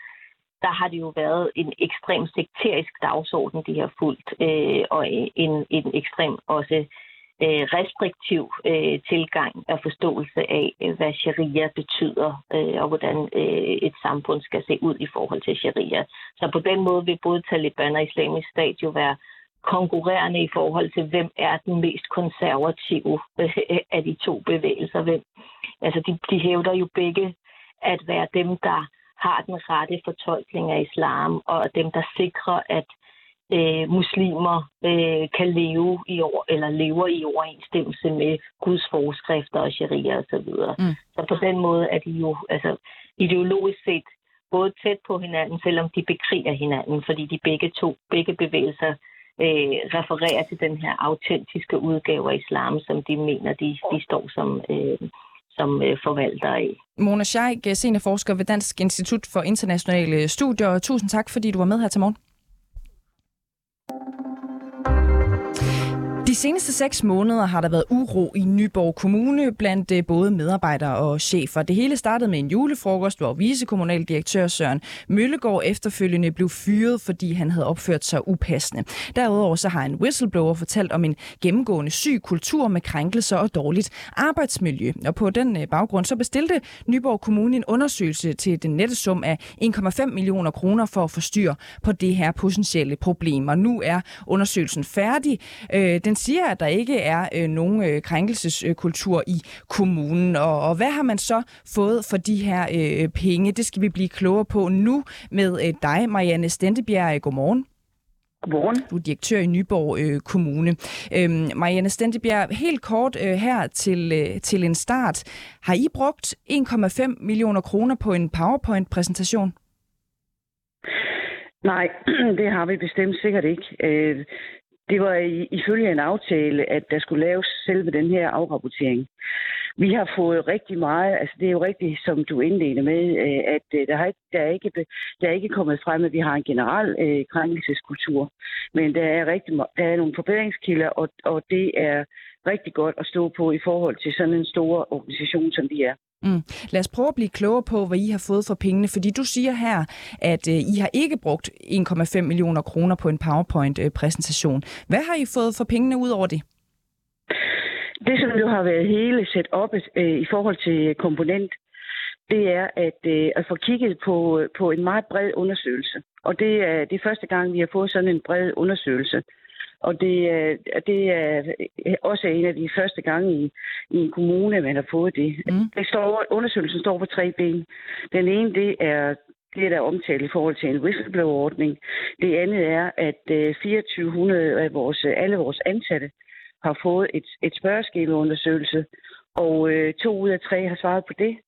Der har det jo været en ekstrem sekterisk dagsorden, de har fulgt, øh, og en, en ekstrem også øh, restriktiv øh, tilgang og forståelse af, øh, hvad sharia betyder, øh, og hvordan øh, et samfund skal se ud i forhold til sharia. Så på den måde vil både Taliban og islamisk stat jo være konkurrerende i forhold til, hvem er den mest konservative øh, af de to bevægelser, hvem altså de, de hævder jo begge at være dem, der har den rette fortolkning af islam, og dem, der sikrer, at øh, muslimer øh, kan leve i år, eller lever i overensstemmelse med Guds forskrifter og sharia osv. Så, videre. mm. så på den måde er de jo altså, ideologisk set både tæt på hinanden, selvom de bekriger hinanden, fordi de begge to, begge bevægelser øh, refererer til den her autentiske udgave af islam, som de mener, de, de står som, øh, som øh, forvalter af. Mona Scheik, øh, seniorforsker ved Dansk Institut for Internationale Studier. Tusind tak, fordi du var med her til morgen. De seneste seks måneder har der været uro i Nyborg Kommune blandt øh, både medarbejdere og chefer. Det hele startede med en julefrokost, hvor vicekommunaldirektør Søren Møllegård efterfølgende blev fyret, fordi han havde opført sig upassende. Derudover så har en whistleblower fortalt om en gennemgående syg kultur med krænkelser og dårligt arbejdsmiljø. Og på den øh, baggrund så bestilte Nyborg Kommune en undersøgelse til den nette sum af 1,5 millioner kroner for at forstyrre på det her potentielle problem. Og nu er undersøgelsen færdig. Øh, den siger, at der ikke er øh, nogen øh, krænkelseskultur i kommunen. Og, og hvad har man så fået for de her øh, penge? Det skal vi blive klogere på nu med øh, dig, Marianne Stentebjerg. Godmorgen. Godmorgen. Du er direktør i Nyborg øh, Kommune. Øhm, Marianne Stentebjerg, helt kort øh, her til, øh, til en start. Har I brugt 1,5 millioner kroner på en PowerPoint-præsentation? Nej, [clears throat] det har vi bestemt sikkert ikke. Øh, det var ifølge en aftale, at der skulle laves selve den her afrapportering. Vi har fået rigtig meget, altså det er jo rigtigt, som du indledte med, øh, at øh, der, har ikke, der, er ikke, der er ikke kommet frem, at vi har en generel øh, krænkelseskultur. Men der er, rigtig, der er nogle forbedringskilder, og, og det er rigtig godt at stå på i forhold til sådan en stor organisation, som vi er. Mm. Lad os prøve at blive klogere på, hvad I har fået for pengene, fordi du siger her, at øh, I har ikke brugt 1,5 millioner kroner på en PowerPoint-præsentation. Hvad har I fået for pengene ud over det? Det, som jo har været hele set op øh, i forhold til komponent, det er at, øh, at få kigget på, på en meget bred undersøgelse. Og det er, det er første gang, vi har fået sådan en bred undersøgelse. Og det, det er også en af de første gange i, i en kommune, man har fået det. Mm. det står, undersøgelsen står på tre ben. Den ene, det er det, der er omtalt i forhold til en whistleblower-ordning. Det andet er, at 2400 øh, af vores, alle vores ansatte har fået et, et spørgeskemaundersøgelse, og øh, to ud af tre har svaret på det.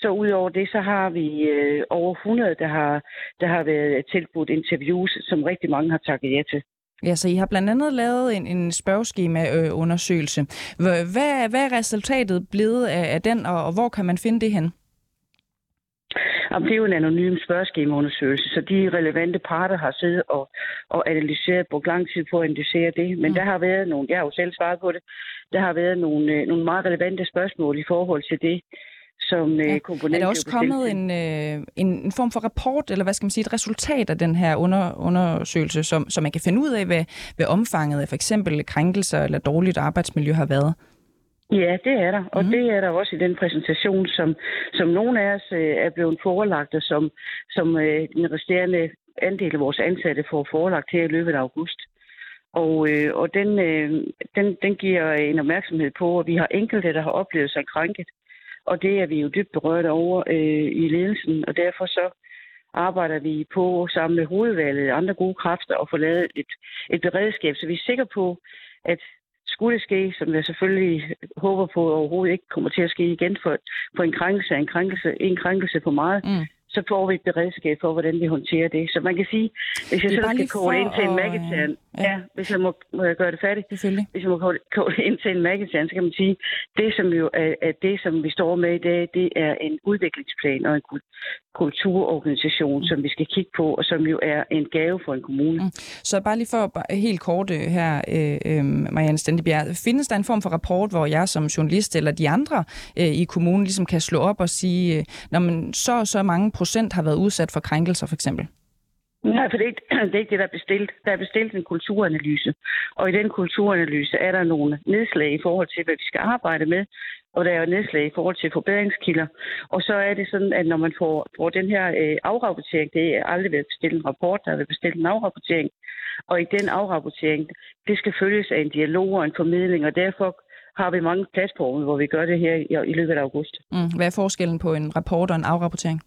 Så udover det, så har vi øh, over 100, der har, der har været tilbudt interviews, som rigtig mange har takket ja til. Ja, så I har blandt andet lavet en, en spørgeskema-undersøgelse. Hvad, hvad er resultatet blevet af, af den, og, og hvor kan man finde det hen? Jamen, det er jo en anonym spørgeskemaundersøgelse, så de relevante parter har siddet og, og analyseret, brugt lang tid på at analysere det. Men mm. der har været nogle, jeg har jo selv svaret på det, der har været nogle, øh, nogle meget relevante spørgsmål i forhold til det, som ja. komponent. Er der også kommet en, øh, en, en form for rapport, eller hvad skal man sige, et resultat af den her under, undersøgelse, som, som man kan finde ud af, hvad, hvad omfanget af for eksempel krænkelser eller dårligt arbejdsmiljø har været? Ja, det er der, og mm. det er der også i den præsentation, som, som nogle af os øh, er blevet forelagt, og som, som øh, den resterende andel af vores ansatte får forelagt her i løbet af august. Og, øh, og den, øh, den, den giver en opmærksomhed på, at vi har enkelte, der har oplevet sig krænket. Og det er vi jo dybt berørt over øh, i ledelsen, og derfor så arbejder vi på sammen med hovedvalget og andre gode kræfter og få lavet et, et beredskab, så vi er sikre på, at skulle det ske, som jeg selvfølgelig håber på overhovedet ikke kommer til at ske igen for, for en krænkelse en krænkelse, en krænkelse for meget, mm. så får vi et beredskab for, hvordan vi håndterer det. Så man kan sige, hvis jeg så skal kåre ind til en maggetern, ja. ja, hvis jeg må, må jeg gøre det færdigt, hvis jeg må kåre [laughs] ind til en maggetern, så kan man sige, det som jo er, er det, som vi står med i dag, det er en udviklingsplan og en kulturorganisation, mm. som vi skal kigge på, og som jo er en gave for en kommune. Mm. Så bare lige for helt kort øh, her, øh, øh, Marianne Stendebjerg, findes der en form for rapport, hvor jeg som journalist eller de andre øh, i kommunen ligesom kan slå op og sige, øh, når man så så mange procent har været udsat for krænkelser, for eksempel? Nej, for det er, ikke, [clears throat] det er ikke det, der er bestilt. Der er bestilt en kulturanalyse, og i den kulturanalyse er der nogle nedslag i forhold til, hvad vi skal arbejde med, og der er nedslag i forhold til forbedringskilder. Og så er det sådan, at når man får, får den her øh, afrapportering, det er aldrig været bestilt en rapport, der er været bestilt en afrapportering, og i den afrapportering, det skal følges af en dialog og en formidling, og derfor har vi mange platforme, hvor vi gør det her i, i løbet af august. Mm. Hvad er forskellen på en rapport og en afrapportering?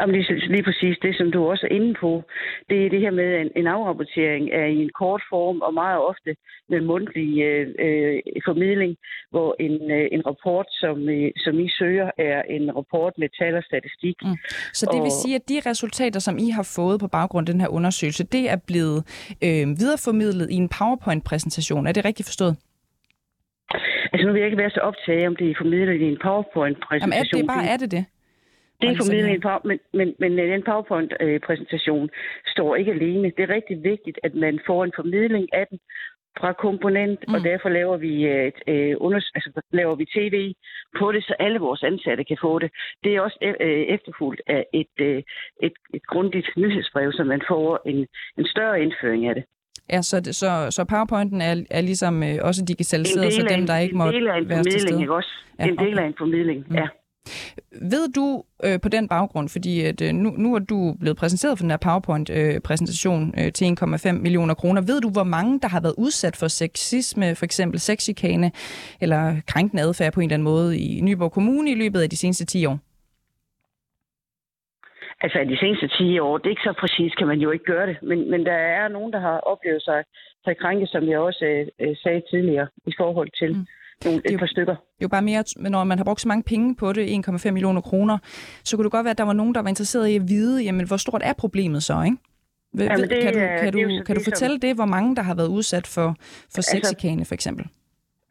Jamen, lige, lige præcis det, som du også er inde på, det er det her med, en, en afrapportering er i en kort form og meget ofte med mundtlig øh, øh, formidling, hvor en, øh, en rapport, som, øh, som I søger, er en rapport med tal og statistik. Mm. Så det og... vil sige, at de resultater, som I har fået på baggrund af den her undersøgelse, det er blevet øh, videreformidlet i en PowerPoint-præsentation. Er det rigtigt forstået? Altså nu vil jeg ikke være så optaget, om det er formidlet i en PowerPoint-præsentation. Jamen er det bare er det det? Det er formidlet en power, men, men, men den PowerPoint-præsentation står ikke alene. Det er rigtig vigtigt, at man får en formidling af den fra komponent, mm. og derfor laver vi, et, øh, unders- altså, laver vi tv på det, så alle vores ansatte kan få det. Det er også øh, efterfulgt af et, øh, et, et grundigt nyhedsbrev, så man får en, en større indføring af det. Ja, så, så, så PowerPointen er, er ligesom øh, også digitaliseret, så dem, der ikke må være til stede. Ikke også? Ja, en del af en formidling, mm. ja. Ved du øh, på den baggrund, fordi at, øh, nu, nu er du blevet præsenteret for den her PowerPoint-præsentation øh, øh, til 1,5 millioner kroner, ved du, hvor mange, der har været udsat for sexisme, for eksempel sexikane eller krænkende adfærd på en eller anden måde i Nyborg Kommune i løbet af de seneste 10 år? Altså de seneste 10 år, det er ikke så præcis, kan man jo ikke gøre det. Men, men der er nogen, der har oplevet sig, sig krænket, som jeg også øh, sagde tidligere, i forhold til mm nogle, et par stykker. Det er jo bare mere, når man har brugt så mange penge på det, 1,5 millioner kroner, så kunne det godt være, at der var nogen, der var interesseret i at vide, jamen, hvor stort er problemet så, ikke? Ved, jamen, det, kan du, kan du, kan du fortælle det, hvor mange, der har været udsat for, for altså, sexikane, for eksempel?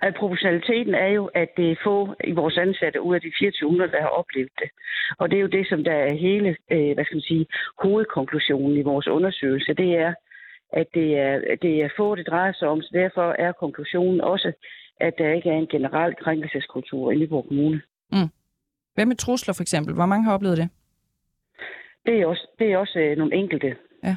At proportionaliteten er jo, at det er få i vores ansatte ud af de 2400, der har oplevet det. Og det er jo det, som der er hele, øh, hvad skal man sige, hovedkonklusionen i vores undersøgelse. Det er, at det er, det er få, det drejer sig om, så derfor er konklusionen også, at der ikke er en generel krænkelseskultur i Nyborg Kommune. Mm. Hvad med trusler for eksempel? Hvor mange har oplevet det? Det er også, det er også øh, nogle enkelte. Ja.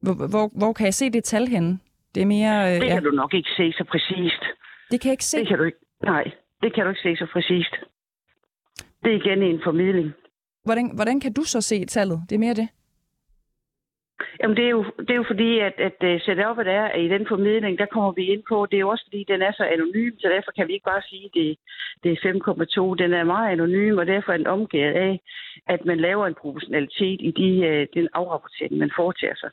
Hvor, hvor, hvor kan jeg se det tal henne? Det er mere... Øh, det kan ja. du nok ikke se så præcist. Det kan jeg ikke se? Det kan du ikke. Nej, det kan du ikke se så præcist. Det er igen en formidling. Hvordan, hvordan kan du så se tallet? Det er mere det. Jamen, det er jo, det er jo fordi, at, at øh, setupet er, at i den formidling, der kommer vi ind på, det er jo også fordi, den er så anonym, så derfor kan vi ikke bare sige, at det, det er 5,2. Den er meget anonym, og derfor er den omgivet af, at man laver en proportionalitet i de, uh, den afrapportering, man foretager sig.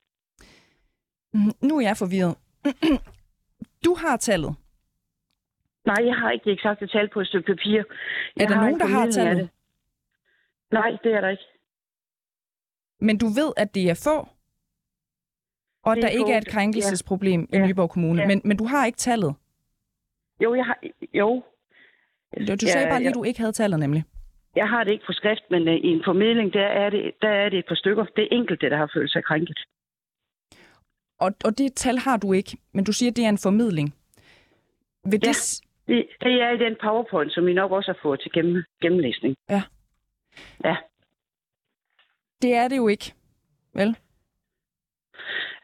Mm, nu er jeg forvirret. [clears throat] Du har tallet. Nej, jeg har ikke det eksakte tal på et stykke papir. Jeg er der nogen, der har tallet? Nej, det er der ikke. Men du ved, at det er få? Og at der ikke er et krænkelsesproblem ja. i Nyborg Kommune. Ja. Men, men du har ikke tallet? Jo, jeg har... Jo. Du, du sagde ja, bare lige, at du ikke havde tallet, nemlig. Jeg har det ikke på skrift, men uh, i en formidling, der er, det, der er det et par stykker. Det er enkelte, der har følt sig krænket. Og, og det tal har du ikke, men du siger, at det er en formidling. Vil ja, det... Det, det er i den PowerPoint, som I nok også har fået til gennem, gennemlæsning. Ja. Ja. Det er det jo ikke, vel?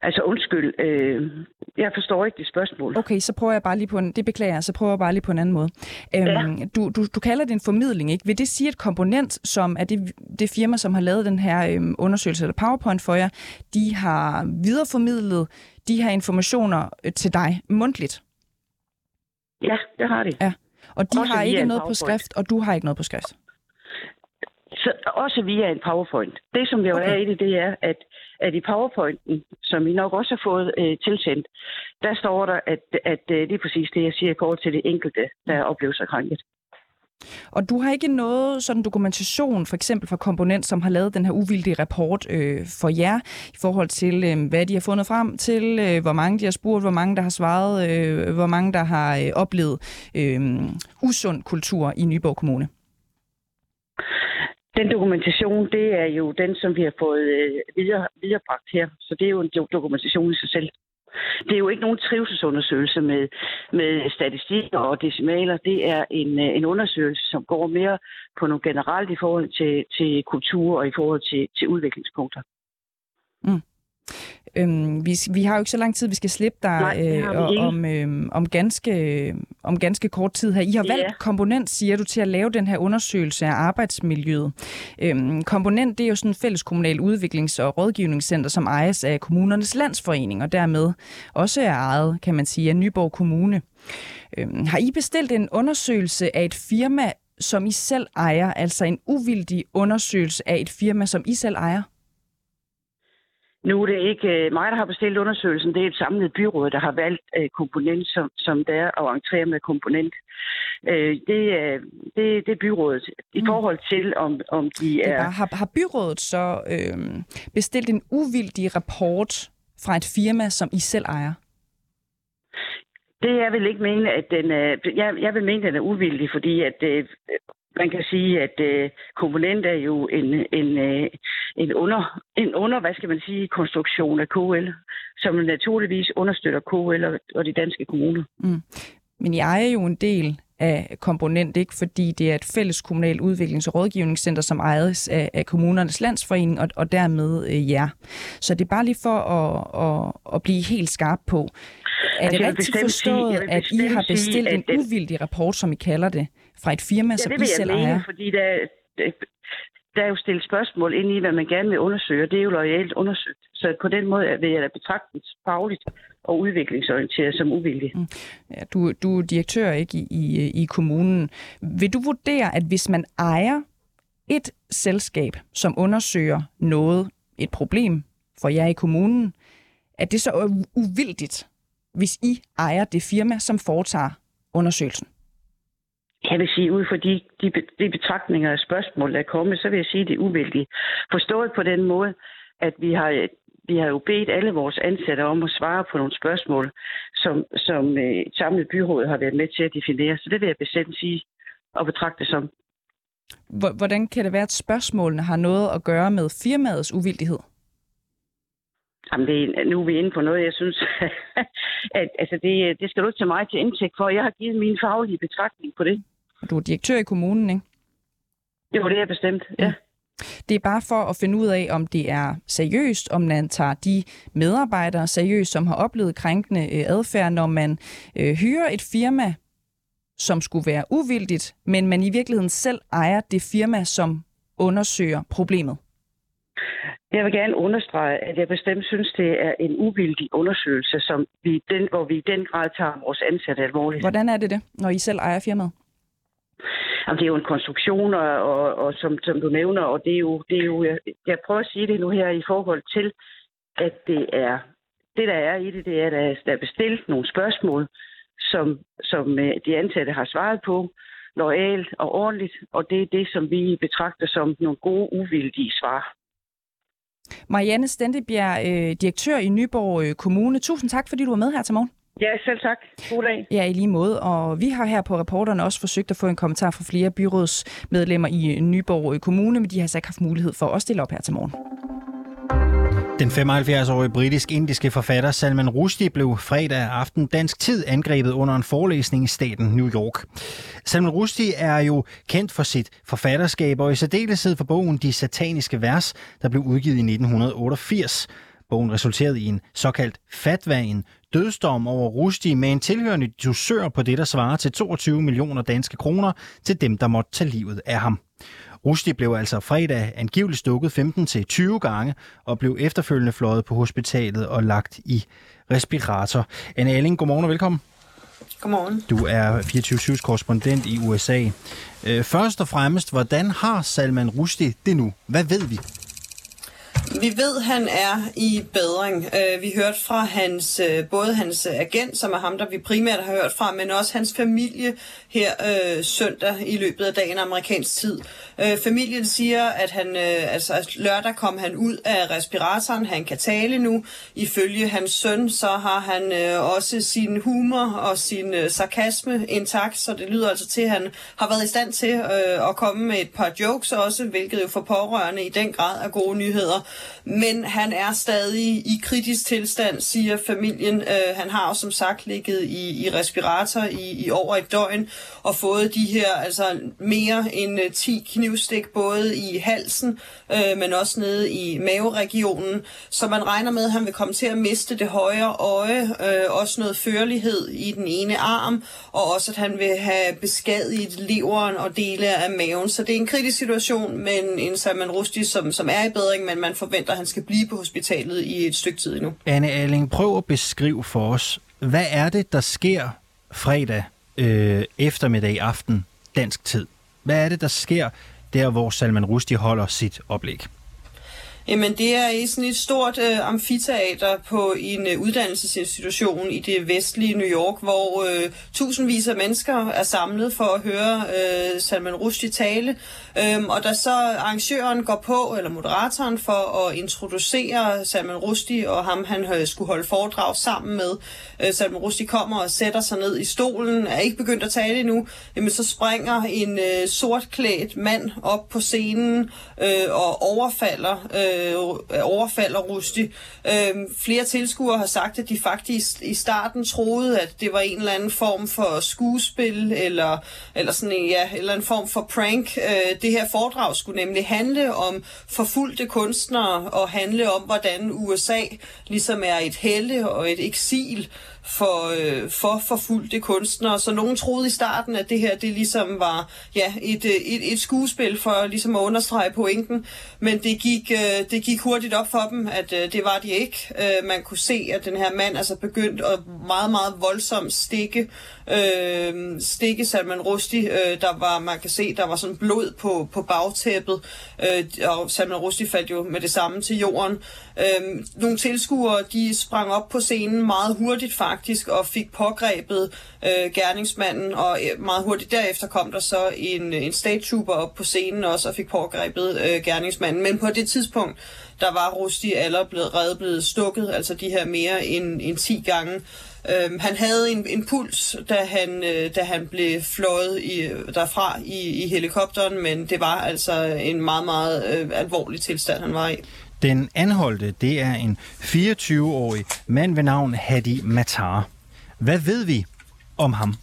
Altså undskyld, øh, jeg forstår ikke det spørgsmål. Okay, så prøver jeg bare lige på en, det beklager jeg, så prøver jeg bare lige på en anden måde. Øhm, ja. du, du, du kalder det en formidling, ikke? Vil det sige, at komponent, som er det, det firma, som har lavet den her øhm, undersøgelse eller PowerPoint for jer, de har videreformidlet de her informationer øh, til dig mundtligt? Ja, det har de. Ja. Og de Også har ikke noget på skrift, og du har ikke noget på skrift? Så også via en PowerPoint. Det, som jeg okay. er i det, det er, at, at i PowerPointen, som I nok også har fået øh, tilsendt, der står der, at, at øh, det er præcis det, jeg siger i forhold til det enkelte, der oplever sig krænket. Og du har ikke noget sådan dokumentation, for eksempel fra Komponent, som har lavet den her uvildige rapport øh, for jer, i forhold til, øh, hvad de har fundet frem til, øh, hvor mange de har spurgt, hvor mange der har svaret, øh, hvor mange der har øh, oplevet øh, usund kultur i Nyborg Kommune? Den dokumentation, det er jo den, som vi har fået øh, videre, viderebragt her. Så det er jo en dokumentation i sig selv. Det er jo ikke nogen trivselsundersøgelse med, med statistikker og decimaler. Det er en, øh, en undersøgelse, som går mere på noget generelt i forhold til, til kultur og i forhold til, til udviklingspunkter. Mm. Øhm, vi, vi har jo ikke så lang tid, vi skal slippe dig Nej, øh, om, øh, om, ganske, om ganske kort tid her. I har valgt komponent, siger du, til at lave den her undersøgelse af arbejdsmiljøet. Øhm, komponent, det er jo sådan et fælles kommunal udviklings- og rådgivningscenter, som ejes af kommunernes landsforening, og dermed også er ejet, kan man sige, af Nyborg Kommune. Øhm, har I bestilt en undersøgelse af et firma, som I selv ejer, altså en uvildig undersøgelse af et firma, som I selv ejer? Nu er det ikke øh, mig, der har bestilt undersøgelsen. Det er et samlet byråd, der har valgt øh, komponent, som, som det er at entrere med komponent. Øh, det, er, det, det er byrådet. I mm. forhold til, om, om de er... er... Har, har byrådet så øh, bestilt en uvildig rapport fra et firma, som I selv ejer? Det jeg vil ikke mene, at den er, jeg, jeg vil mene, at den er uvildig, fordi at øh, man kan sige, at øh, komponent er jo en, en, øh, en, under, en under, hvad skal man sige, konstruktion af KL, som naturligvis understøtter KL og, og de danske kommuner. Mm. Men jeg er jo en del af komponent, ikke fordi det er et fælles kommunalt udviklings- og rådgivningscenter, som ejes af, af kommunernes landsforening og, og dermed øh, jer. Så det er bare lige for at, at, at blive helt skarp på. Er altså, det rigtigt forstået, sige, at I har bestilt sige, en uvildig rapport, som I kalder det, fra et firma, ja, som I selv mene, ejer? fordi der, der er jo stillet spørgsmål ind i, hvad man gerne vil undersøge, og det er jo lojalt undersøgt. Så på den måde vil jeg da betragte fagligt og udviklingsorienteret som uvildig. Mm. Ja, du, du er direktør ikke i, i, i kommunen. Vil du vurdere, at hvis man ejer et selskab, som undersøger noget, et problem for jer i kommunen, at det så er uvildigt, hvis I ejer det firma, som foretager undersøgelsen? Jeg vil sige, ud fra de, de, de betragtninger og spørgsmål, der er kommet, så vil jeg sige, at det er uvildigt. Forstået på den måde, at vi har, vi har jo bedt alle vores ansatte om at svare på nogle spørgsmål, som, som øh, et samlet byråd har været med til at definere. Så det vil jeg bestemt sige og betragte som. Hvordan kan det være, at spørgsmålene har noget at gøre med firmaets uvildighed? Jamen, det nu er vi inde på noget, jeg synes, [laughs] at altså det, det skal du ikke tage mig til indtægt for. Jeg har givet min faglige betragtning på det. Du er direktør i kommunen, ikke? Jo, det er bestemt, ja. ja. Det er bare for at finde ud af, om det er seriøst, om man tager de medarbejdere seriøst, som har oplevet krænkende øh, adfærd, når man øh, hyrer et firma, som skulle være uvildigt, men man i virkeligheden selv ejer det firma, som undersøger problemet. Jeg vil gerne understrege, at jeg bestemt synes, det er en uvildig undersøgelse, som vi den, hvor vi i den grad tager vores ansatte alvorligt. Hvordan er det det, når I selv ejer firmaet? Jamen, det er jo en konstruktion, og, og, og som, som du nævner, og det er, jo, det er jo, jeg, jeg prøver at sige det nu her i forhold til, at det er, det der er i det, det er, at der er bestilt nogle spørgsmål, som, som øh, de ansatte har svaret på, lojalt og ordentligt, og det er det, som vi betragter som nogle gode, uvildige svar. Marianne Stendebjerg, øh, direktør i Nyborg øh, Kommune. Tusind tak, fordi du var med her til morgen. Ja, selv tak. God dag. Ja, i lige måde. Og vi har her på reporterne også forsøgt at få en kommentar fra flere byrådsmedlemmer i Nyborg Kommune, men de har så ikke haft mulighed for at stille op her til morgen. Den 75-årige britisk-indiske forfatter Salman Rushdie blev fredag aften dansk tid angrebet under en forelæsning i staten New York. Salman Rushdie er jo kendt for sit forfatterskab og i særdeleshed for bogen De Sataniske Vers, der blev udgivet i 1988. Bogen resulterede i en såkaldt fatwa, en dødsdom over Rushdie med en tilhørende dusør på det, der svarer til 22 millioner danske kroner til dem, der måtte tage livet af ham. Rushdie blev altså fredag angiveligt stukket 15-20 gange og blev efterfølgende fløjet på hospitalet og lagt i respirator. Anne Alling, godmorgen og velkommen. Godmorgen. Du er 24-7's korrespondent i USA. Øh, først og fremmest, hvordan har Salman Rushdie det nu? Hvad ved vi? Vi ved, han er i bedring. Øh, vi hørte fra hans, øh, både hans agent, som er ham, der vi primært har hørt fra, men også hans familie her øh, søndag i løbet af dagen amerikansk tid. Øh, familien siger, at han, øh, altså lørdag kom han ud af respiratoren, han kan tale nu. Ifølge hans søn, så har han øh, også sin humor og sin øh, sarkasme intakt, så det lyder altså til, at han har været i stand til øh, at komme med et par jokes også, hvilket jo for pårørende i den grad er gode nyheder men han er stadig i kritisk tilstand, siger familien. Øh, han har jo som sagt ligget i, i respirator i, i over et døgn og fået de her altså mere end øh, 10 knivstik både i halsen, øh, men også nede i maveregionen. Så man regner med, at han vil komme til at miste det højre øje, øh, også noget førlighed i den ene arm, og også at han vil have beskadiget leveren og dele af maven. Så det er en kritisk situation, men en Salman Rushdie, som, som er i bedring, men man forventer, at han skal blive på hospitalet i et stykke tid endnu. Anne Alling, prøv at beskrive for os, hvad er det, der sker fredag øh, eftermiddag aften dansk tid? Hvad er det, der sker der, hvor Salman Rushdie holder sit oplæg? Jamen, det er i sådan et stort øh, amfiteater på en øh, uddannelsesinstitution i det vestlige New York, hvor øh, tusindvis af mennesker er samlet for at høre øh, Salman Rushdie tale. Øhm, og da så arrangøren går på, eller moderatoren, for at introducere Salman Rushdie og ham, han øh, skulle holde foredrag sammen med, øh, Salman Rushdie kommer og sætter sig ned i stolen, er ikke begyndt at tale endnu, jamen så springer en øh, sortklædt mand op på scenen øh, og overfalder øh, øh, overfalder Rusty. Øh, flere tilskuere har sagt, at de faktisk i starten troede, at det var en eller anden form for skuespil, eller, eller sådan en, ja, eller en form for prank. Øh, det her foredrag skulle nemlig handle om forfulgte kunstnere, og handle om, hvordan USA ligesom er et helle og et eksil for, øh, for forfulgte kunstnere. Så nogen troede i starten, at det her det ligesom var ja, et, øh, et, et skuespil for ligesom at understrege pointen. Men det gik, øh, det gik hurtigt op for dem, at øh, det var de ikke. Øh, man kunne se, at den her mand altså begyndte at meget, meget voldsomt stikke, øh, stikke Salman Rushdie. Øh, der var, man kan se, der var sådan blod på, på bagtæppet, øh, og Salman Rushdie faldt jo med det samme til jorden. Øh, nogle tilskuere, de sprang op på scenen meget hurtigt faktisk, faktisk og fik pågrebet øh, gerningsmanden, og øh, meget hurtigt derefter kom der så en, øh, en state trooper op på scenen også og fik pågrebet øh, gerningsmanden. Men på det tidspunkt, der var Rusti allerede blevet reddet blevet stukket, altså de her mere end, end 10 gange. Øhm, han havde en, en puls, da han, øh, da han blev fløjet i, derfra i, i helikopteren, men det var altså en meget, meget øh, alvorlig tilstand, han var i. Den anholdte, det er en 24-årig mand ved navn Hadi Matar. Hvad ved vi om ham?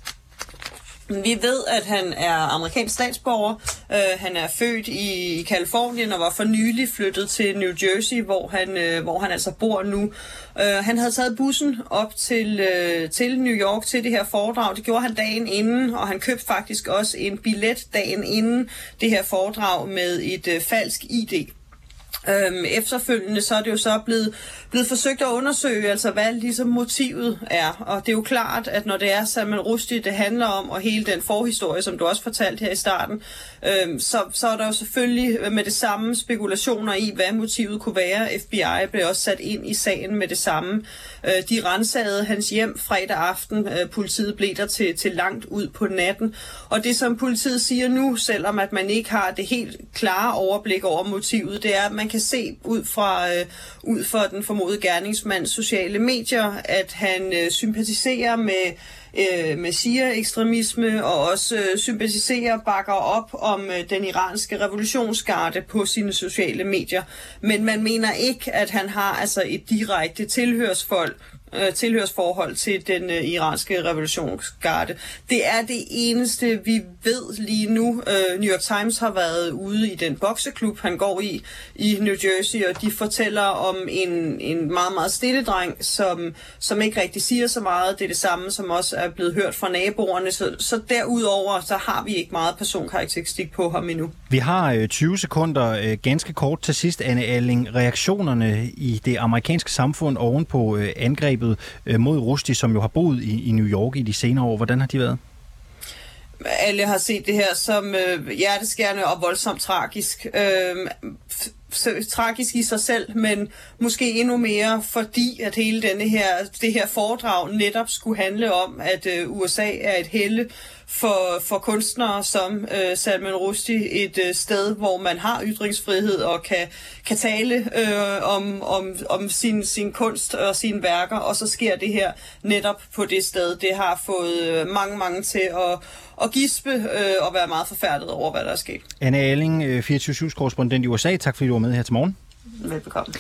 Vi ved, at han er amerikansk statsborger. Uh, han er født i Kalifornien og var for nylig flyttet til New Jersey, hvor han, uh, hvor han altså bor nu. Uh, han havde taget bussen op til, uh, til New York til det her foredrag. Det gjorde han dagen inden, og han købte faktisk også en billet dagen inden det her foredrag med et uh, falsk ID. Øhm, efterfølgende så er det jo så blevet, blevet forsøgt at undersøge, altså hvad ligesom motivet er. Og det er jo klart, at når det er Salman Rushdie, det handler om, og hele den forhistorie, som du også fortalte her i starten, øhm, så, så er der jo selvfølgelig med det samme spekulationer i, hvad motivet kunne være. FBI blev også sat ind i sagen med det samme. Øh, de rensagede hans hjem fredag aften. Øh, politiet blev der til, til langt ud på natten. Og det, som politiet siger nu, selvom at man ikke har det helt klare overblik over motivet, det er, at man kan se ud fra, øh, ud fra den formodede gerningsmands sociale medier, at han øh, sympatiserer med øh, med Shia-ekstremisme og også øh, sympatiserer og bakker op om øh, den iranske revolutionsgarde på sine sociale medier. Men man mener ikke, at han har altså et direkte tilhørsfolk øh, tilhørsforhold til den øh, iranske revolutionsgarde. Det er det eneste, vi ved lige nu. Øh, New York Times har været ude i den bokseklub, han går i i New Jersey, og de fortæller om en, en meget, meget stille dreng, som, som ikke rigtig siger så meget. Det er det samme, som også er blevet hørt fra naboerne. Så, så derudover, så har vi ikke meget personkarakteristik på ham endnu. Vi har øh, 20 sekunder øh, ganske kort til sidst, Anne Alling. Reaktionerne i det amerikanske samfund oven på øh, angreb angrebet øh, mod Rushdie, som jo har boet i, i New York i de senere år. Hvordan har de været? Alle har set det her som øh, hjerteskærende og voldsomt tragisk. Øh, tragisk i sig selv, men måske endnu mere, fordi at hele denne her, det her foredrag netop skulle handle om, at øh, USA er et helle for, for kunstnere som øh, Salman Rushdie et øh, sted, hvor man har ytringsfrihed og kan, kan tale øh, om, om, om sin, sin kunst og sine værker, og så sker det her netop på det sted. Det har fået øh, mange, mange til at, at gispe øh, og være meget forfærdet over, hvad der er sket. Anne Alling, 24-7-korrespondent øh, i USA. Tak fordi du var med her til morgen. Velbekomme.